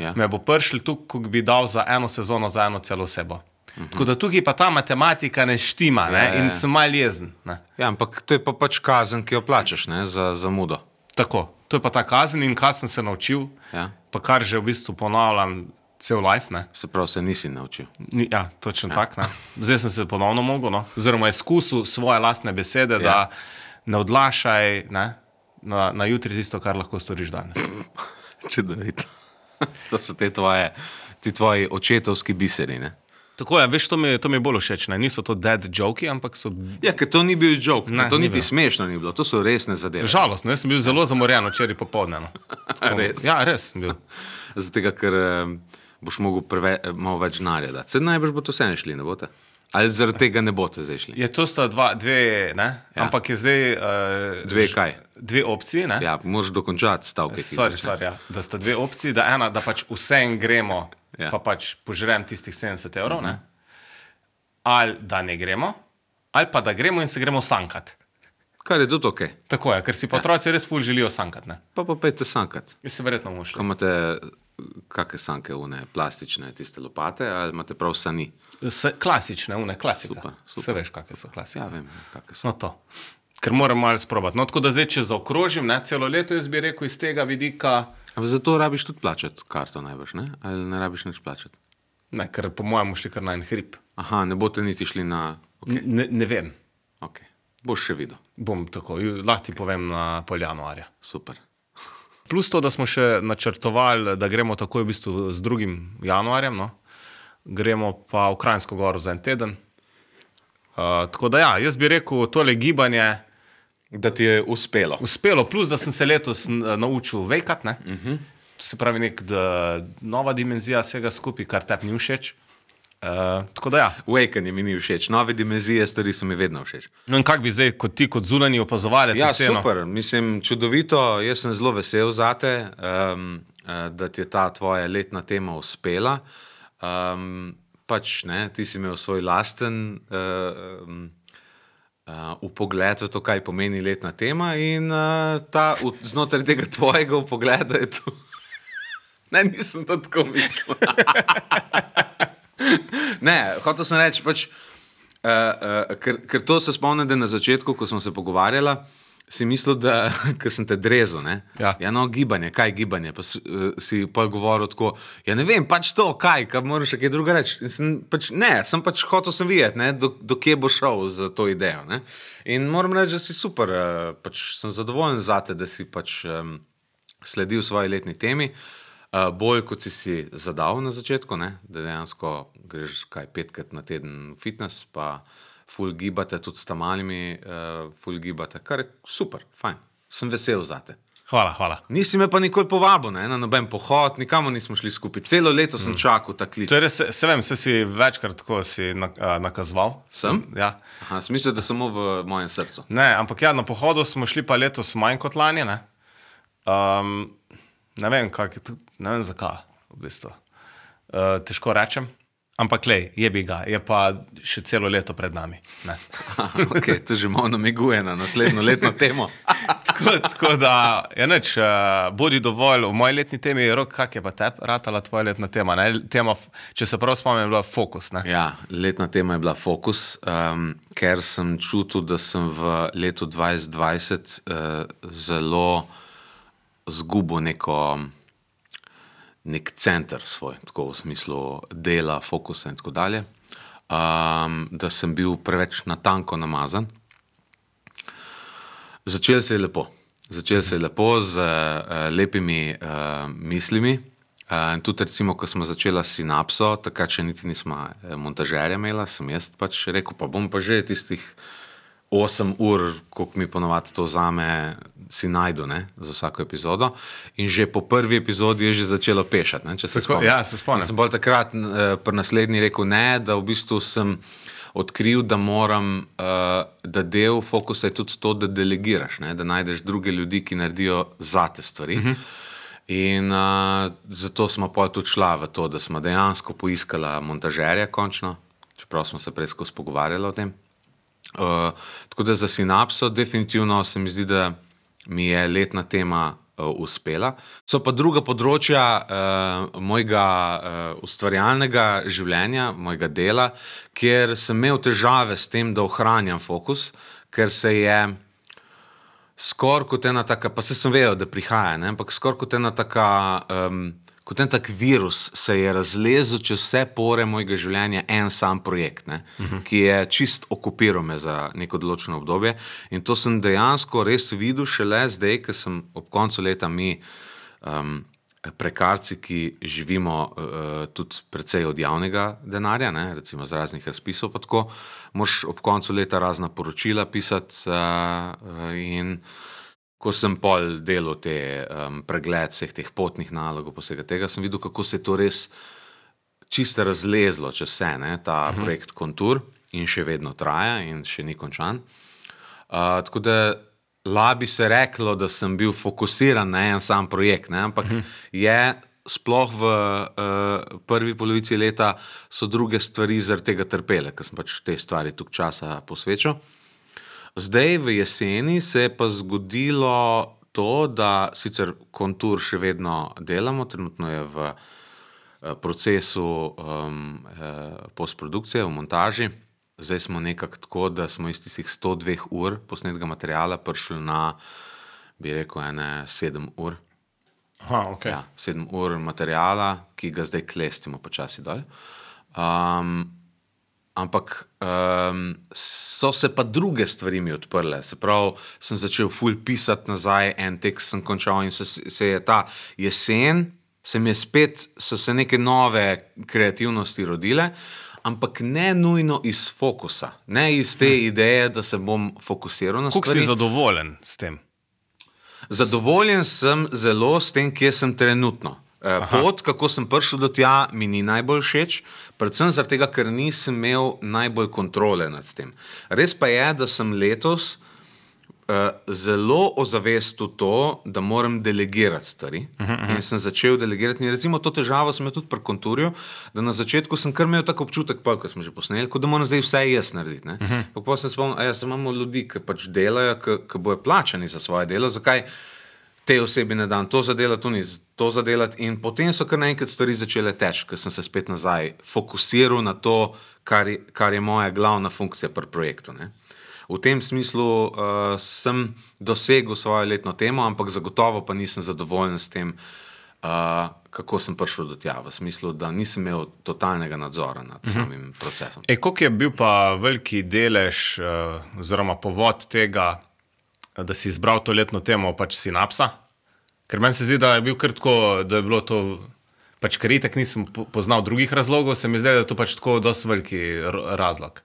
Ja. me bo prišel tukaj, ko bi dal za eno sezono, za eno celo osebo. Mhm. Tako da tukaj pa ta matematika ne štima ne? Ja, ja, ja. in sem mal jezen. Ne? ja, ampak to je pa pač kazen, ki jo plačaš ne, za zamudo. Tako, to je pa ta kazen in kaj sem se naučil, Ja. pa kar že v bistvu ponavljam cel life. Ne? Se pravi, se nisi naučil. Ni, ja, točno ja. tako. ne. Zdaj sem se ponovno mogel, no? oziroma izkusil svoje lastne besede, ja. da ne odlašaj ne? Na, na jutri tisto, kar lahko storiš danes. [LAUGHS] Čudovito. [LAUGHS] to so te tvoje, ti tvoji očetovski biseri. Ne? Tako je, veš, to mi, to mi je bolj všeč. Ne? Niso to dead joki, ampak so Ja, ker to ni bil jok, Ne, to ni niti bil. smešno ni bilo, to so resne zadeve. žalostne. Jaz sem bil zelo zamorjen včeraj popoldne. No. [LAUGHS] Res? Ja, res sem bil. [LAUGHS] Zato, ker eh, boš mogel preve, eh, malo več denarja dati. Se najbrž bo to vse šli, ne boste? Ali zaradi tega ne boste zdaj šli? Je to sta dva, dve, ne? Ja. ampak je zdaj. Uh, Dve kaj? Dve opcije. Ne? Ja, moraš dokončati stavke. Sorry, so- sorry, ja. Da sta dve opciji, da ena, da pač vse en gremo, Ja. ja. pa pač požrem tistih 70 evrov, ne? ali da ne gremo, ali pa da gremo in se gremo sankat. Kar je tudi ok. Tako je, ker si pa otroci res ful želijo sankat. Ne? Pa pa pejte sankat. Jaz se verjetno Ko mušam. imate kakšne sanke, une plastične, tiste lopate, ali imate prav sani? Klasične, une, klasika. Super, super. Vse veš, kakšne so klasike. Ja, vem, kakšne so. No, to. Ker moram malo sprobati. No, tako da zdaj, če zaokrožim ne, celo leto, jaz bi rekel iz tega vidika, Ampak zato rabiš tudi plačati karto, najbrž, ne? Ali ne rabiš nič plačati? ne, ker po mojem šli kar na en hrib. Aha, ne boste niti šli na. Okay. Ne, ne vem, Okay. Boš še videl. bom tako, lahko ti povem na pol januarja. Super. Plus to, da smo še načrtovali, da gremo takoj v bistvu z 2. januarjem, no? gremo pa v Krajinsko goro za en teden. Uh, tako da ja, jaz bi rekel, tole gibanje Da ti je uspelo. uspelo, plus da sem se letos naučil vejkat. Uh -huh. To se pravi, nek da, nova dimenzija vsega skupaj, kar tebi ni všeč. Uh, tako da ja. Waken mi ni všeč, nove dimenzije stvari so mi vedno všeč. No in kak bi zdaj, kot ti, kot zunani opazovalec, Ja, oceno? super, mislim, čudovito. Jaz sem zelo vesel za te, um, da ti je ta tvoja letna tema uspela. Um, pač, ne, ti si imel svoj lasten uh, um, uh, upogled v to, kaj pomeni letna tema, in uh, ta, v, znotraj tega tvojega upogleda je tu. [LAUGHS] Ne, nisem to tako mislil. [LAUGHS] ne, hotel sem reči, pač, uh, uh, ker, ker to se spomnim, da na začetku, ko smo se pogovarjali, si mislil, da [LAUGHS] sem te drezel. Ne? Ja. ja, no, gibanje, kaj je gibanje. Pa si, uh, si pa govoril tako, ja, ne vem, pač to, kaj, kaj moraš kaj druga reči. In Sem, pač, ne, sem pač hotel sem videti, ne, do, do kje bo šel z to idejo. Ne? In moram reči, da si super, uh, pač sem zadovoljen za te, da si pač um, sledil svoji letni temi. Uh, bolj kot si si zadal na začetku, ne? da dejansko greš kaj petkrat na teden v fitness, pa full gibate, tudi s tam malimi, uh, full gibate, kar je super, fajn. Sem vesel za te. Hvala, hvala. Nisi me pa nikoli povabil ne? na noben pohod, nikamor nismo šli skupaj. Celo leto sem mm. čakal ta klic. To je res, se vem, se si večkrat tako si nakazoval. Sem? Ja. Aha, smisel, da samo v mojem srcu. Ne, ampak ja, na pohodu smo šli pa letos manj kot lani. Ne, um, ne vem, kak, ne vem zakaj, v bistvu. Uh, težko rečem. Ampak le, je bi ga, je pa še celo leto pred nami. Aha, okay, to že malo namiguje na naslednjo letno temo. [LAUGHS] Tako, tako da, ja, neč, uh, bodi dovolj v moji letni temi, rok, kak je pa te, ratala tvoja letna tema. Ne? tema če se prav spomnim, je bila fokus. Ne? Ja, letna tema je bila fokus, um, ker sem čutil, da sem v letu 2020 uh, zelo zgubil neko, nek center svoj, tako v smislu dela, fokusa in tako dalje. Um, da sem bil preveč na tanko namazan. Začel se je lepo. Začel se je lepo z uh, lepimi uh, mislimi. Uh, in tudi, recimo, ko smo začeli s sinapso, takrat še niti nismo montažerja imela, sem jaz pač rekel, pa bom pa že tistih 8 ur, koliko mi ponovadi to vzame, si najdu ne, za vsako epizodo. In že po prvi epizodi je že začelo pešati. Ne, se Tako, ja, se spomnim. In Sem bolj takrat uh, pri naslednji rekel ne, da v bistvu sem odkril, da moram, uh, da del fokusa je tudi to, da delegiraš, ne? da najdeš druge ljudi, ki naredijo zate stvari. Uh -huh. In uh, zato smo pa tudi šla v to, da smo dejansko poiskala montažerja, končno, čeprav smo se prej skozi pogovarjali o tem. Uh, tako da za sinapso, definitivno se mi zdi, da mi je letna tema uh, uspela. So pa druga področja uh, mojega uh, ustvarjalnega življenja, mojega dela, kjer sem imel težave s tem, da ohranjam fokus, ker se je skoraj kot ena taka, pa se sem vedel, da prihaja, ne? ampak skoraj kot ena taka. Um, Kot en tak virus se je razlezel čez vse pore mojega življenja, en sam projekt, uh -huh. ki je čist okupiral me za neko določeno obdobje. In to sem dejansko res videl šele zdaj, ko sem ob koncu leta mi um, prekarci, ki živimo uh, tudi precej od javnega denarja, ne, recimo z raznih razpisov, pa tako, moraš ob koncu leta razna poročila pisati uh, uh, in ko sem pol delal te um, pregled vseh teh potnih nalogov, vsega tega, sem videl, kako se je to res čisto razlezlo čez vse, ne, ta uh -huh. projekt Kontur in še vedno traja in še ni končan. Uh, tako da la bi se reklo, da sem bil fokusiran na en sam projekt, ne, ampak uh -huh. je. Sploh v uh, prvi polovici leta so druge stvari zaradi tega trpele, ker sem pač te stvari tukaj časa posvečal. Zdaj v jeseni se je pa zgodilo to, da sicer kontur še vedno delamo, trenutno je v eh, procesu um, eh, postprodukcije, v montaži. Zdaj smo nekako tako, da smo iz tistih 102 ur posnetega materiala prišli na, bi rekel, ene 7 ur. Aha, okay. Ja, 7 ur materiala, ki ga zdaj klestimo počasi dol. Um, ampak um, so se pa druge stvari mi odprle. Se pravi, sem začel ful pisati nazaj, en tekst sem končal in se, se je ta jesen, se mi je spet, so se neke nove kreativnosti rodile. Ampak ne nujno iz fokusa, ne iz te hm. ideje, da se bom fokusiral na Kako stvari. si zadovoljen s tem? Zadovoljen sem zelo s tem, kje sem trenutno. Eh, Pot, kako sem prišel do tja, mi ni najbolj všeč, predvsem zato, ker nisem imel najbolj kontrole nad tem. Res pa je, da sem letos uh, zelo ozavestil to, da moram delegirati stvari. Uh -huh. In sem začel delegirati. In recimo to težavo sem imel tudi pri konturju, da na začetku sem kar imel tako občutek, pa, ko smo že posneli, kot da moram zdaj vse jaz narediti. Uh -huh. Pa sem spomnil, da ja, imamo ljudi, ki pač delajo, ki bojo plačani za svoje delo. Zakaj? Te osebi ne dam to zadelati, to ni to zadelati. In potem so kar naenkrat stvari začele teči, ker sem se spet nazaj fokusiral na to, kar je, kar je moja glavna funkcija pri projektu. Ne. V tem smislu uh, sem dosegel svojo letno temo, ampak zagotovo pa nisem zadovoljen s tem, uh, kako sem prišel do tja. V smislu, da nisem imel totalnega nadzora nad uh -huh. samim procesom. E, koliko je bil pa veliki delež, uh, oziroma povod tega, da si izbral to letno temo, pač sinapsa? Ker meni se zdi, da je bil kar tako, da je bilo to. Pač, ker itek nisem poznal drugih razlogov, se mi zdi, da je to pač tako dosti veliki razlog.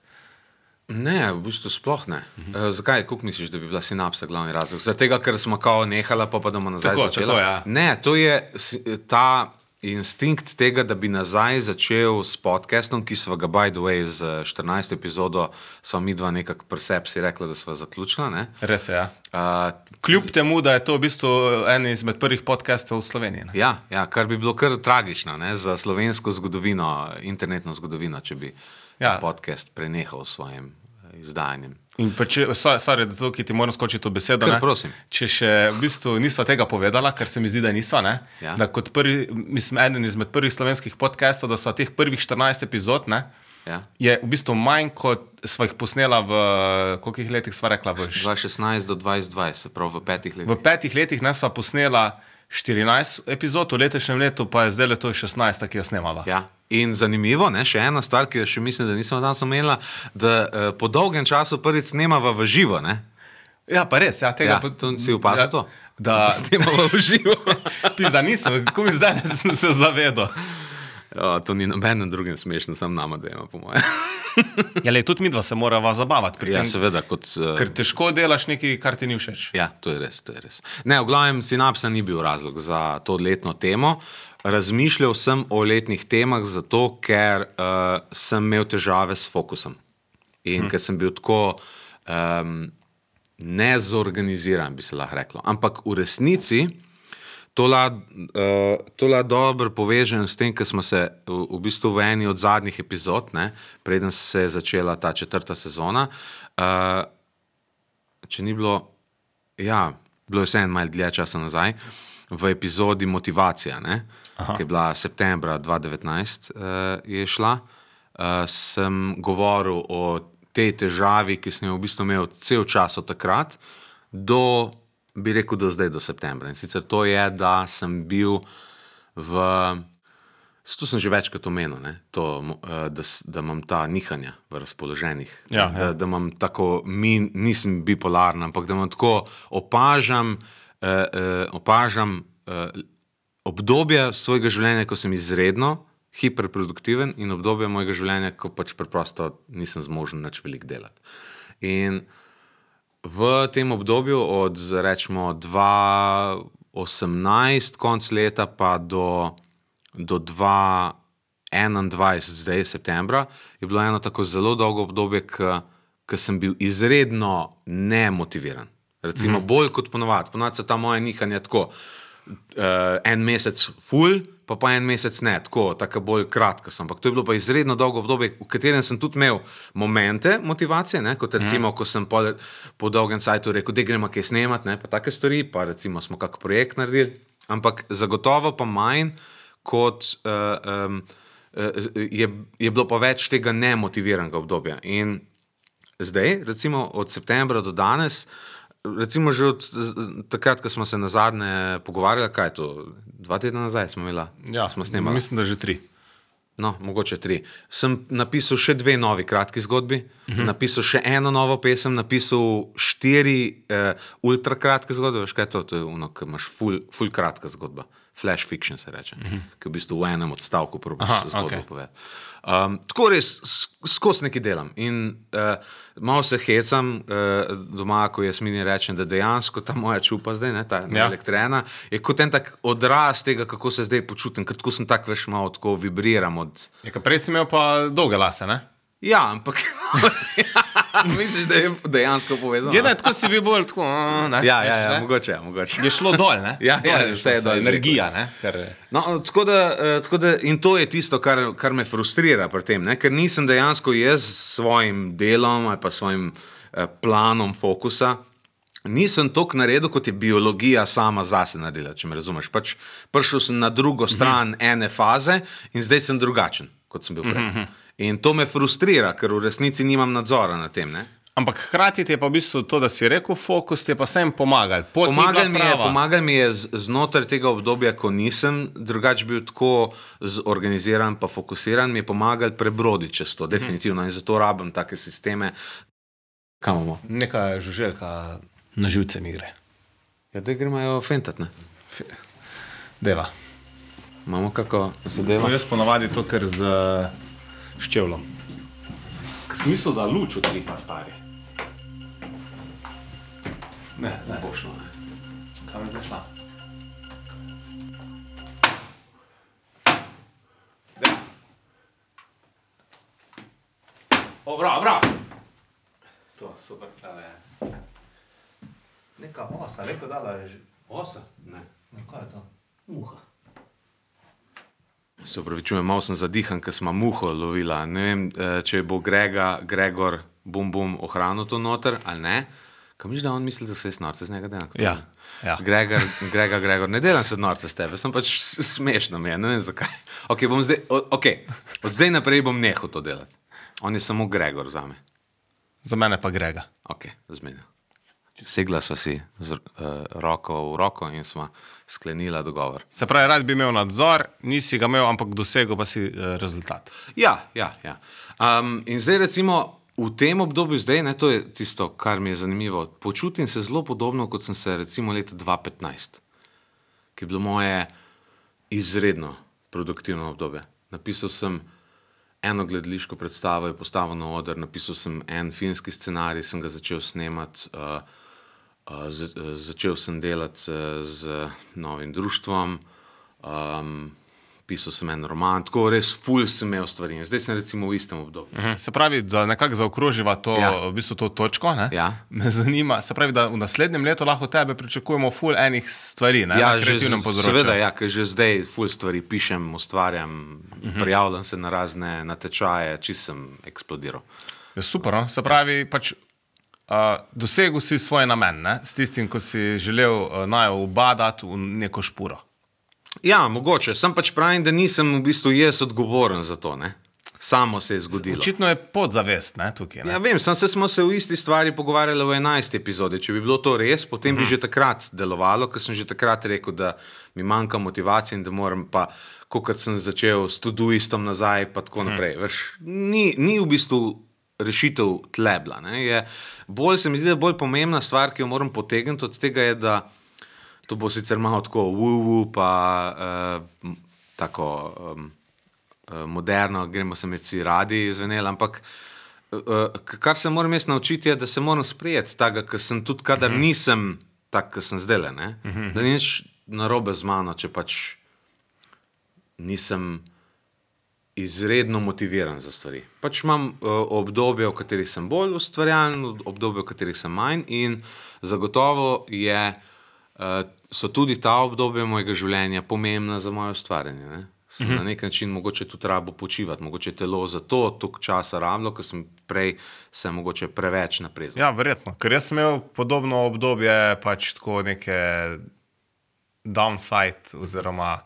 Ne, v bistvu sploh ne. Uh -huh. uh, zakaj, kako misliš, da bi bila sinapsa glavni razlog? Tega, ker smo kao nehala, pa pa da bomo nazaj Tako, začeli. tako, ja. Ne, to je ta instinkt tega, da bi nazaj začel s podcastom, ki smo ga, by the way, z 14. epizodo, smo mi dva nekako presepsi rekla, da smo zaključila. Ne? Res je. Ja. Uh, Kljub temu, da je to v bistvu en izmed prvih podcastov v Sloveniji. Ne? ja, ja, kar bi bilo kar tragično ne, za slovensko zgodovino, internetno zgodovino, če bi ja. Ja. podcast prenehal s svojim eh, izdajanjem. In pa če, so- sorry, da to, ki ti moram skočiti v besedo. Kar. Če še v bistvu nisva tega povedala, ker se mi zdi, da nisva, ne? Ja. da kot prvi, mislim, eden izmed prvih slovenskih podcastov, da sva teh prvih 14 epizod, ne, Ja. je v bistvu manj, kot sva jih posnela v kolikih letih, sva rekla, v, š- 2016 do 2020, se pravi v petih letih. v petih letih, ne sva posnela 14 epizod, v letošnjem letu pa je zdaj le to 16, ki jo snemava. Ja. In zanimivo, ne, še ena stvar, ki jo še mislim, da nismo danes omenila, da uh, po dolgem času prvič snemava v živo. Ne? Ja, pa res, ja, tega Ja, pa, to si opazil to? Da, snemava v živo. [LAUGHS] Pizda, nisem, kako mi zdaj [LAUGHS] se zavedel. ja, to ni nobenem drugem smešno, sam nama, da ima, po mojem. [LAUGHS] Ja, le, tudi mi dva se morava zabavati pri ja, tem. seveda, kot. Uh, Ker težko delaš nekaj, kar ti ni všeč. Ja, to je res, to je res. Ne, v glavnem, sinapsa ni bil razlog za to letno temo. Razmišljal sem o letnih temah zato, ker uh, sem imel težave s fokusom. In hm. ker sem bil tako um, nezorganiziran, bi se lahko reklo. Ampak v resnici to lahko uh, la dobro povežem s tem, ker smo se v, v bistvu v eni od zadnjih epizod, ne, preden se je začela ta četrta sezona. Uh, če ni bilo, ja, bilo je vseeno malo dlje časa nazaj, v epizodi Motivacija, ne, ki je bila septembra 2019, uh, je šla, uh, sem govoril o tej težavi, ki sem jo v bistvu imel cel čas od takrat do, bi rekel, do zdaj, do septembra. In sicer to je, da sem bil v. To sem že večkrat omenil, ne, to, eh, da, da imam ta nihanja v razpoloženjih. Ja, da, ja. da imam tako, mi, nisem bipolaren, ampak da imam tako opažam, eh, eh, opažam eh, obdobje svojega življenja, ko sem izredno hiperproduktiven, in obdobje mojega življenja, ko pač preprosto nisem zmožen več veliko delati. In v tem obdobju, od rečemo 2018, konc leta, pa do, do 2021, zdaj septembra, je bilo eno tako zelo dolgo obdobje, ki sem bil izredno nemotiviran. Recimo, mm. bolj kot ponovadi. Ponovadi so ta moja nihanja tako. Uh, en mesec full, pa pa en mesec ne, tako, tako bolj kratka sem. Ampak to je bilo pa izredno dolgo obdobje, v katerem sem tudi imel momente motivacije, ne, kot recimo, mm. ko sem po, po dolgem sajtu rekel, da gremo kaj snemati, ne, pa take stvari, pa recimo smo kak projekt naredili. Ampak zagotovo pa manj, kot uh, um, uh, je, je bilo pa več tega nemotiviranega obdobja. In zdaj, recimo od septembra do danes, recimo že od takrat, ko smo se na zadnje pogovarjali, kaj je to, dva tedna nazaj smo imeli, Ja, smo snemali. Mislim, da že tri. No, mogoče tri. Sem napisal še dve novi kratki zgodbi, uh -huh. napisal še eno novo pesem, napisal štiri uh, ultrakratke zgodbe. Veš, kaj je to? To je ono, ki imaš full, full kratka zgodba. Flash fiction se reče, uh -huh. ki v bistvu v enem odstavku probiš zgodbo okay. povedati. Um, tako res skozi nekaj delam. In uh, malo se hecam uh, doma, ko jaz mini rečem, da dejansko ta moja čupa zdaj, ne, ta Ja. elektrena, je kot en tak odraz tega, kako se zdaj počutim, ker tako sem tak veš malo tako vibriram od. Je, ka prej si imel pa dolge lase, ne? Ja, ampak [LAUGHS] misliš, da je dejansko povezano? Je, ne, tako si bil bolj tako. Ne, Ja, ja, ja, ne? mogoče, ja, mogoče. Je šlo dol, ne? Ja, Dol ja, je vse je dol, Energija, ne? Ker, No, tako da, eh, tako da, in to je tisto, kar, kar me frustrira pri tem, ne? ker nisem dejansko jaz s svojim delom ali pa svojim eh, planom fokusa. Nisem toliko naredil, kot je biologija sama zase naredila, če me razumeš. Pač prišel sem na drugo stran ene faze in zdaj sem drugačen, kot sem bil prej. In to me frustrira, ker v resnici nimam nadzora nad tem. Ne? ampak hkrati ti je pa v bistvu to, da si rekel fokus, ti je pa sem pomagal. Pot Pomagal mi, je, pomagal mi je z- znotraj tega obdobja, ko nisem drugače bil tako zorganiziran, pa fokusiran, mi je pomagal prebroditi čez to, definitivno. In zato rabim take sisteme. Kam bomo? Neka žuželka na živce mi gre. Ja, da gremo fentat, ne? Deva. Imamo kako zadevo? Jaz ponavadi to, ker z ščevlom. K smislu, da luč odlipa stari. Ne, ne bo šlo. Kam je zdaj šla? O, bravo, bravo. To, super, tale je. Neka osa, rekel dala je že. Osa? Ne. Kaj je to? Muha. Se upravičujem, malo sem zadihan, ker smo muho lovila. Ne vem, eh, če bo Grega, Gregor, bum bum, ohranil to noter ali ne. Kam misliš, da on misli, da se je norce z njega delam? Ja, ja. Gregor, Gregor, Gregor, ne delam se norce s tebe, sem pač smešno mi je, ne vem zakaj. Okay, bom zdaj, o, okay. Od zdaj naprej bom nehal to delati. On je samo Gregor za me. Za mene pa Grega. Ok, zmenil. Segla sva si z uh, roko v roko in sva sklenila dogovor. Se pravi, rad bi imel nadzor, nisi ga imel, ampak dosegel pa si eh, rezultat. Ja, ja. ja. Um, in zdaj, recimo, v tem obdobju, zdaj, ne, to je tisto, kar mi je zanimivo. Počutim se zelo podobno, kot sem se recimo leta 2015, ki je bilo moje izredno produktivno obdobje. Napisal sem eno gledališko predstavo, je postavil na oder, napisal sem en filmski scenarij, sem ga začel snemati. Uh, Uh, uh, začel sem delati uh, z novim društvom, um, pisal sem en roman, tako res ful sem imel stvari. Zdaj sem recimo v istem obdobju. Mhm. Se pravi, da nekako zaokroživa to, ja. Ja. v bistvu to točko. Ne? Ja. Me zanima, se pravi, da v naslednjem letu lahko tebe pričakujemo ful enih stvari ne? na že kreativnem področju. seveda, ja, ker že zdaj ful stvari pišem, ustvarjam, uh Mhm. -huh. prijavljam se na razne natečaje, či sem eksplodiral. Je super, no? se pravi, pač, uh, dosegel si svoj namen ne? s tistim, ko si želel uh, naj ubadati v neko špuro. Ja, mogoče, sem pač pravim, da nisem v bistvu jaz odgovoren za to. Ne? Samo se je zgodilo. Očitno je podzavest ne, tukaj. Ne? Ja, vem, sem se smo se v isti stvari pogovarjali v 11. epizodi. Če bi bilo to res, potem -huh. bi že takrat delovalo, ker sem že takrat rekel, da mi manjka motivacije in da moram pa, kot sem začel s tuduistom nazaj, pa tako -huh. naprej. Veš, ni, ni v bistvu rešitev tlebla. Ne? Je, bolj se mi zdi, da je bolj pomembna stvar, ki jo moram potegniti od tega, je, da To bo sicer malo tako, wu, pa uh, tako um, moderno, gremo se med si radi zveneli, ampak uh, kar se moram jaz naučiti, je, da se moram sprijeti tega, ker sem tudi, kadar uh -huh. nisem tak, kot sem zdaj le. Uh -huh. Da ni nič narobe z mano, če pač nisem izredno motiviran za stvari. Pač imam uh, obdobje, v katerih sem bolj ustvarjalen, obdobje, v katerih sem manj, in zagotovo je, uh, so tudi ta obdobja mojega življenja pomembna za moje ustvarjanje. Ne? Sem uh -huh. na nek način mogoče tudi rabo počivati, mogoče telo za to toliko časa rabilo, ker sem prej se mogoče preveč naprezal. Ja, verjetno. Ker jaz sem imel podobno obdobje, pač tako neke downside oziroma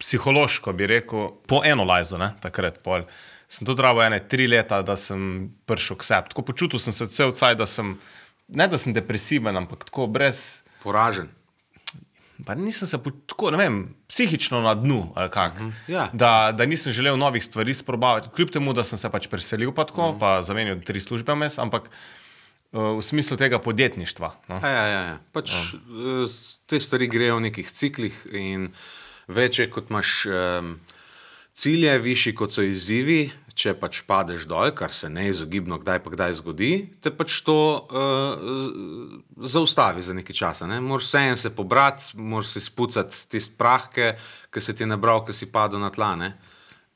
psihološko bi rekel, po eno lajzo, ne, takrat pol. Sem tudi rabo ene tri leta, da sem prišel k sebi. Tako počutil sem se cel caj, da sem, ne da sem depresiven, ampak tako brez. Poražen. Pa nisem se tako, ne vem, psihično na dnu, kak. Ja. da, da nisem želel novih stvari sprobavati, kljub temu, da sem se pač preselil, pa, tako, pa zamenjal tri službe vmes, ampak uh, v smislu tega podjetništva. No? Ja, ja, ja, ja. Pač, uh. Te stvari grejo v nekih ciklih, in večje kot imaš um, cilje, višji kot so izzivi. Če pač padeš dol, kar se neizogibno kdaj pa kdaj zgodi, te pač to uh, zaustavi za nekaj časa. Ne? Moraš vseeno se pobrati, moraš si spucati tiste prahke, ki se ti je nabral, ki si padel na tla. Ne?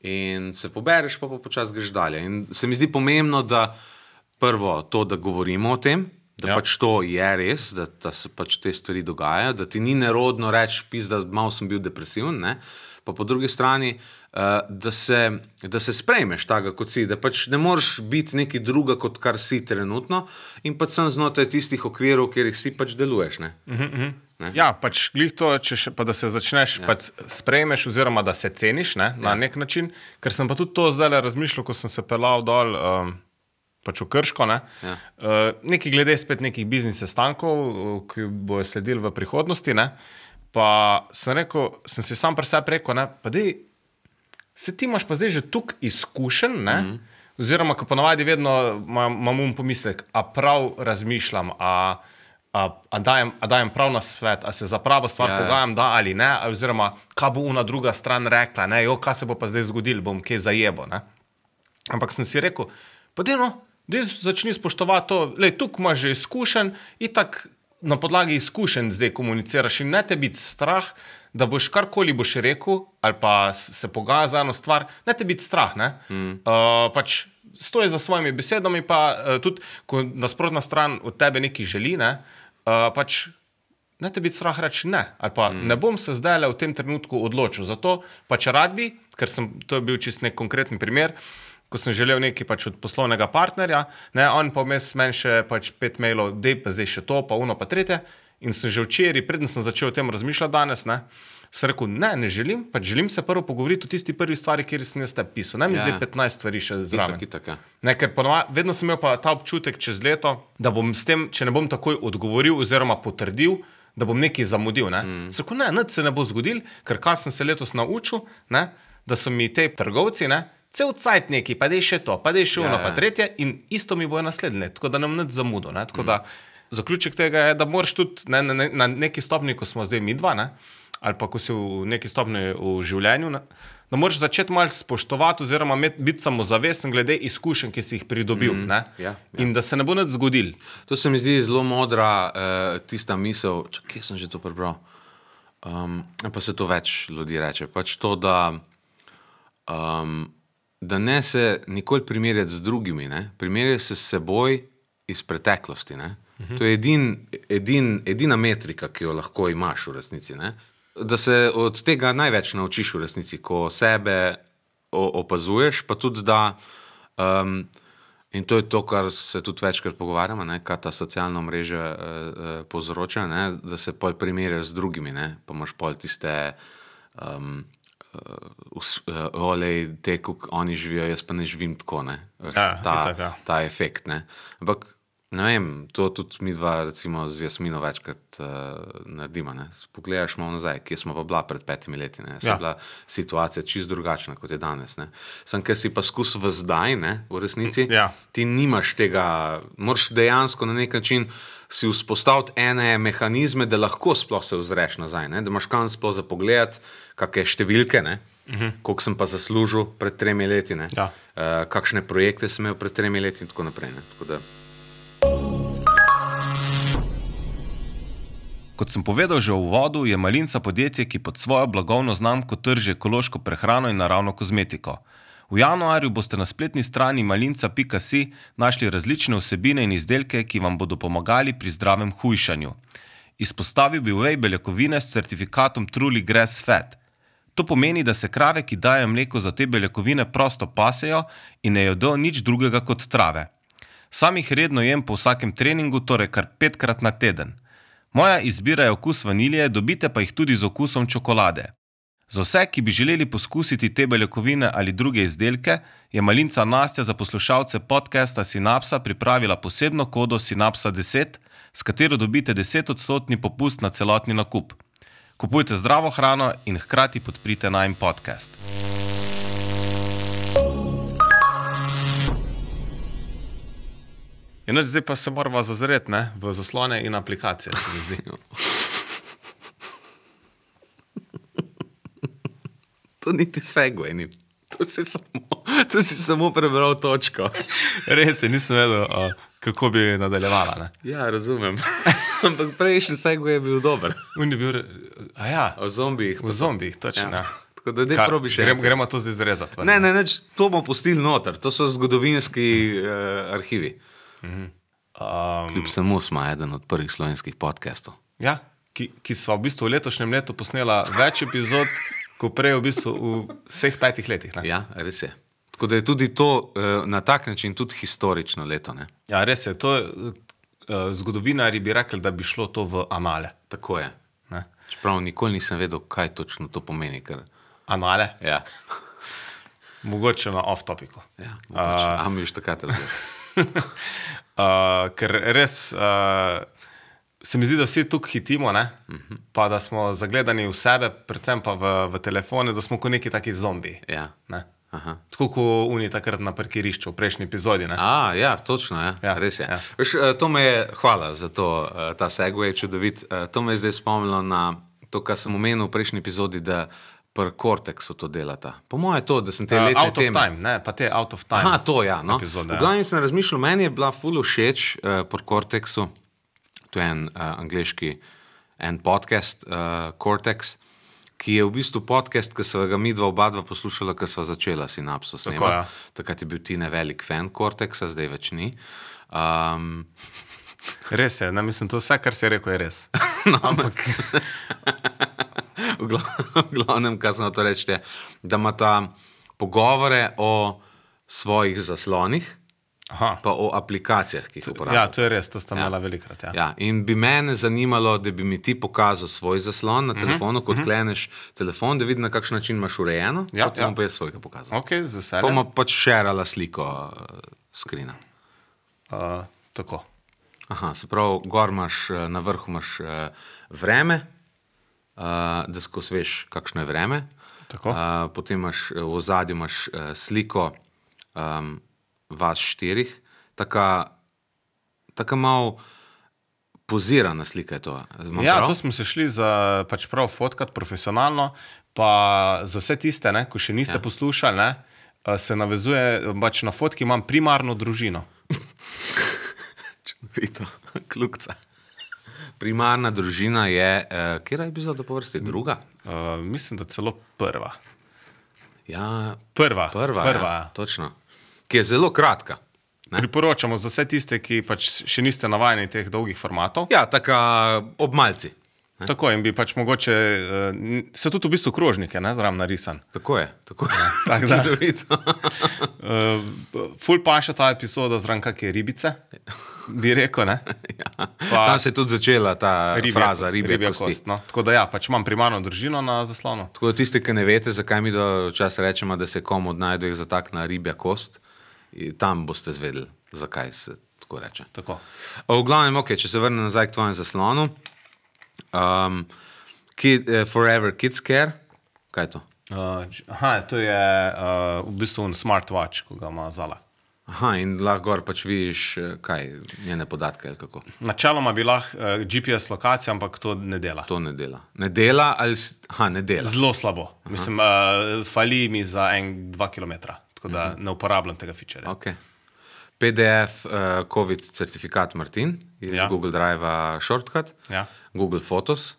In se pobereš, pa, pa počasi greš dalje. In se mi zdi pomembno, da prvo to, da govorimo o tem, da Ja. pač to je res, da, da se pač te stvari dogajajo, da ti ni nerodno reči, da malo sem bil depresiven. Ne? Pa po drugi strani, uh, da, se, da se sprejmeš tako, kot si, da pač ne moreš biti nekaj druga, kot kar si trenutno, in pač sem znotraj tistih okvirov, kjer si pač deluješ. Ne? Ne? Ja, pač glih to, če še, pa da se začneš ja. pač sprejmeš, oziroma da se ceniš ne, na Ja. nek način. Ker sem pa tudi to zdaj razmišljal, ko sem se pelal dol. Um, Pač v Krško, ne? Ja. Uh, nekaj glede spet nekih biznis sestankov, uh, ki bojo sledili v prihodnosti. Ne? Pa sem rekel, sem si sam pri sebi rekel, ne, pa dej, se ti imaš pa zdaj že tukaj izkušen, mm -hmm. oziroma, ko ponavadi vedno imam um pomislek, a prav razmišljam, a, a, a, dajem, a dajem prav na svet, a se za pravo stvar Ja, ja, ja. pogajam, da ali ne, oziroma kaj bo una druga stran rekla, ne, jo, kaj se bo pa zdaj zgodilo, bom kje zajebo. Ne? Ampak sem si rekel, pa deno, da začni spoštovati to, da tukaj imaš že izkušen in tako na podlagi izkušenj zdaj komuniciraš in ne te biti strah, da boš karkoli boš rekel ali pa se pogajal za eno stvar, ne te biti strah. Ne? Mm. Uh, pač stoji za svojimi besedami, pa uh, tudi, ko nasprotna stran od tebe nekaj želi, ne, uh, pač Ne te biti strah reči ne, ali pa mm. ne bom se zdaj le v tem trenutku odločil. Zato pa če rad bi, ker sem, to je bil čist nek konkreten primer, ko sem želel nekaj pač od poslovnega partnerja, ne, on pa vmes meni še pač pet mailov, dej pa zdaj še to, pa uno pa tretje. In sem že včeraj, preden sem začel o tem razmišljati danes, ne, sem rekel, ne, ne želim, pač želim se prvo pogovoriti o tisti prvi stvari, kjer sem jaz te pisal. Ne mi Ja. zdaj 15 stvari še zraven. Itak, itak, ja. Ne, ker ponova, vedno sem imel pa ta občutek čez leto, da bom s tem, če ne bom takoj odgovoril oziroma potrdil, da bom nekaj zamudil. Ne, mm. Sako, ne, nič se ne bo zgodil, ker kaj sem se letos naučil, ne, da so mi te trgovci, ne, cel cajt neki, pa dej še to, pa dej še Ja, ono, ja. pa tretje in isto mi bo naslednje, tako da nam nič zamudo. Ne, tako mm. da zaključek tega je, da moraš tudi ne, na, na, na neki stopni, ko smo zdaj mi dva, ne, ali pa ko si v neki stopni v življenju, ne, da moraš začeti malo spoštovati, oziroma imeti- biti samozavesten glede izkušenj, ki si jih pridobil. Mm, ja, ja. In da se ne bo nič zgodil. To se mi zdi zelo modra, uh, tista misel, Čak, kje sem že to prebral. Um, pa se to več ljudi reče. Pač to, da, um, da ne se nikoli primerjati z drugimi, ne? primerjati se s seboj iz preteklosti. Ne? To je edin, edin, edina metrika, ki jo lahko imaš v resnici. Ne? Da se od tega največ naučiš v resnici, ko sebe opazuješ, pa tudi da. Um, In to je to, kar se tudi večkrat pogovarjamo, ne, kaj ta socialna mreža eh, eh, povzroča, ne, da se pol primerjaš z drugimi, ne, pa imaš pol tiste, um, uh, olej, te, kako oni živijo, jaz pa ne živim tako. Ne, Ja, ta, itak, ja. ta efekt. Ne. Ampak Ne vem, to tudi mi dva, recimo z Jasmino, večkrat uh, naredimo. Ne. Pogledaš malo nazaj, kje smo pa bila pred petimi leti. Ne. Ja. Ja. bila situacija čist drugačna kot je danes. Ne. Sam, ker si pa skus v zdaj, ne, v resnici, Ja. ti nimaš tega, moraš dejansko na nek način si vzpostaviti ene mehanizme, da lahko sploh se ozreš nazaj, ne. da imaš kam sploh za pogled, kakšne številke. Ne. Uh -huh. Koliko sem pa zaslužil pred tremi leti, ne? Ja. uh, kakšne projekte sem imel pred tremi leti, in tako naprej. Ne? Tako da, Kot sem povedal že v uvodu, je Malinca podjetje, ki pod svojo blagovno znamko trži ekološko prehrano in naravno kozmetiko. V januarju boste na spletni strani malinca.si našli različne vsebine in izdelke, ki vam bodo pomagali pri zdravem hujšanju. Izpostavil bi whey beljakovine s certifikatom Truly Grass Fat. To pomeni, da se krave, ki dajo mleko za te beljakovine, prosto pasejo in ne jedo nič drugega kot trave. Sam jih redno jem po vsakem treningu, torej kar petkrat na teden. Moja izbira je okus vanilije, dobite pa jih tudi z okusom čokolade. Za vse, ki bi želeli poskusiti te beljakovine ali druge izdelke, je malinca Nastja za poslušalce podcasta Synapsa pripravila posebno kodo Synapsa 10, s katero dobite 10-odstotni popust na celotni nakup. Kupujte zdravo hrano in hkrati podprite najm podcast. In zdaj pa se moramo zazreti ne, v zaslone in aplikacije, se mi zdi. [LAUGHS] to niti segway ni. To si samo, to si samo prebral točko. Res je, nisem vedel, a, kako bi nadaljevala. Ne. Ja, razumem. [LAUGHS] Ampak prejšnji segway je bil dober. On je bil, a ja, O zombijih. v zombijih, točno. Ja. Ja. Tako da ne probi še. gremo, gremo to zdaj zrezati. ven. Ne, ne, neč, to bomo pustili noter, to so zgodovinski uh, arhivi. Um, Kljub samo smo eden od prvih slovenskih podcastov. ja, ki, ki smo v bistvu v letošnjem letu posnela več epizod, kot prej v bistvu v vseh petih letih. Ne? Ja, res je. Tako da je tudi to uh, na tak način tudi historično leto. Ne? Ja, res je. To, uh, zgodovinari bi rekli, da bi šlo to v anale. Tako je. Ne? Čeprav nikoli nisem vedel, kaj točno to pomeni. Ker, Anale, [LAUGHS] ja, mogoče na off-topiku. ja, mogoče, uh, a mi že takrat razumeš. Uh, [LAUGHS] ker res uh, se mi zdi, da vsi tukaj hitimo, uh -huh. pa da smo zagledani v sebe, predvsem pa v, v telefone, da smo kot neki taki zombi. Ja. Ne? Aha. Tako kot Uni takrat na parkirišču v prejšnji epizodi. Ne? A, ja, točno, ja. Ja, Ja, res je. ja. Ja. Veš, eh, to me je, hvala za to, eh, ta segway, čudovit. Eh, To me je zdaj spomnilo na to, kar sem omenil v prejšnji epizodi, da pri Cortexu to delata. Po mojem je to, da sem te Uh, letne out of teme. time, ne, pa te out of time. Aha, to ja. No. epizode, v ja. glavnem sem razmišljal, meni je bila ful všeč uh, pri Cortexu, to je en uh, angliški en podcast, uh, Cortex, ki je v bistvu podcast, ki smo ga mi dva oba dva poslušala, ko sva začela sinapso snemati. ja. Takrat je bil ti ne velik fan Cortexa, zdaj več ni. Um, [LAUGHS] Res je, ne, mislim, to vse, kar si rekel, je res. [LAUGHS] no, ampak. [LAUGHS] v gla- v glavnem, kar sem to reči, je, da ima ta pogovore o svojih zaslonih, Aha. pa o aplikacijah, ki jih uporablja. Ja, to je res, to sta imela velikrat. Ja. Ja, in bi mene zanimalo, da bi mi ti pokazal svoj zaslon na Mhm, telefonu, ko odkleneš telefon, da vidim, na kakšen način imaš urejeno. Ja, potem ja. pa jaz svojega pokazal. Ok, z Pa bomo pač šerala sliko uh, skrina. Uh, tako. Aha, se pravi, gor imaš, eh, na vrhu imaš uh, vreme, uh, da skozi veš, kakšno je vreme. Tako. Uh, potem imaš eh, v ozadju imaš, uh, sliko um, vas štirih, taka, taka malo pozirana slika je to. Imam Ja, prav? to smo se šli za pač prav fotkat profesionalno, pa za vse tiste, ne, ko še niste ja. poslušali, ne, eh, se navezuje, pač na fotki imam primarno družino. [LAUGHS] Čudovito, kljukca. Primarna družina je, uh, kje je epizoda po vrsti? Druga? Uh, mislim, da celo prva. Ja, Prva. prva. prva ja, točno. Ki je zelo kratka. Ne? Priporočamo za vse tiste, ki pač še niste navajeni teh dolgih formatov. Ja, taka obmalci. Ne? Tako in bi pač mogoče, uh, n- se tudi v bistvu krožnike, ne, zraven narisan. Tako je, tako je. tako da. Čudovito. Uh, [LAUGHS] ful pa še ta epizoda zraven kakšne ribice, bi rekel, ne? [LAUGHS] ja. Pa- Tam se je tudi začela ta Ribja- fraza, ribja, ribja kosti. kost. No. Tako da ja, pač imam primarno družino na zaslonu. Tako da tisti, ki ne vete, zakaj mi včasih rečemo, da se komu od najdveh zatakne ribja kost, tam boste zvedeli, zakaj se tako reče. Tako. V glavnem, okay, če se vrnem nazaj k tvojemu zaslonu, um, kid, uh, Forever Kids Care, kaj je to? Uh, aha, to je uh, v bistvu smartwatch, ko ga ima zala. Aha, in lahko gor pač vidiš, eh, kaj njene podatke ali kako. Načeloma bi lahko uh, GPS lokacijo, ampak to ne dela. To ne dela. Ne dela ali. Aha, ne dela. Zelo slabo. Mislim, uh, fali mi za en, dva km, tako da ne uporabljam tega feature. Okay. PDF, uh, COVID certifikat Martin iz ja. Ja. Google Drive Shortcut, Ja. Google Photos,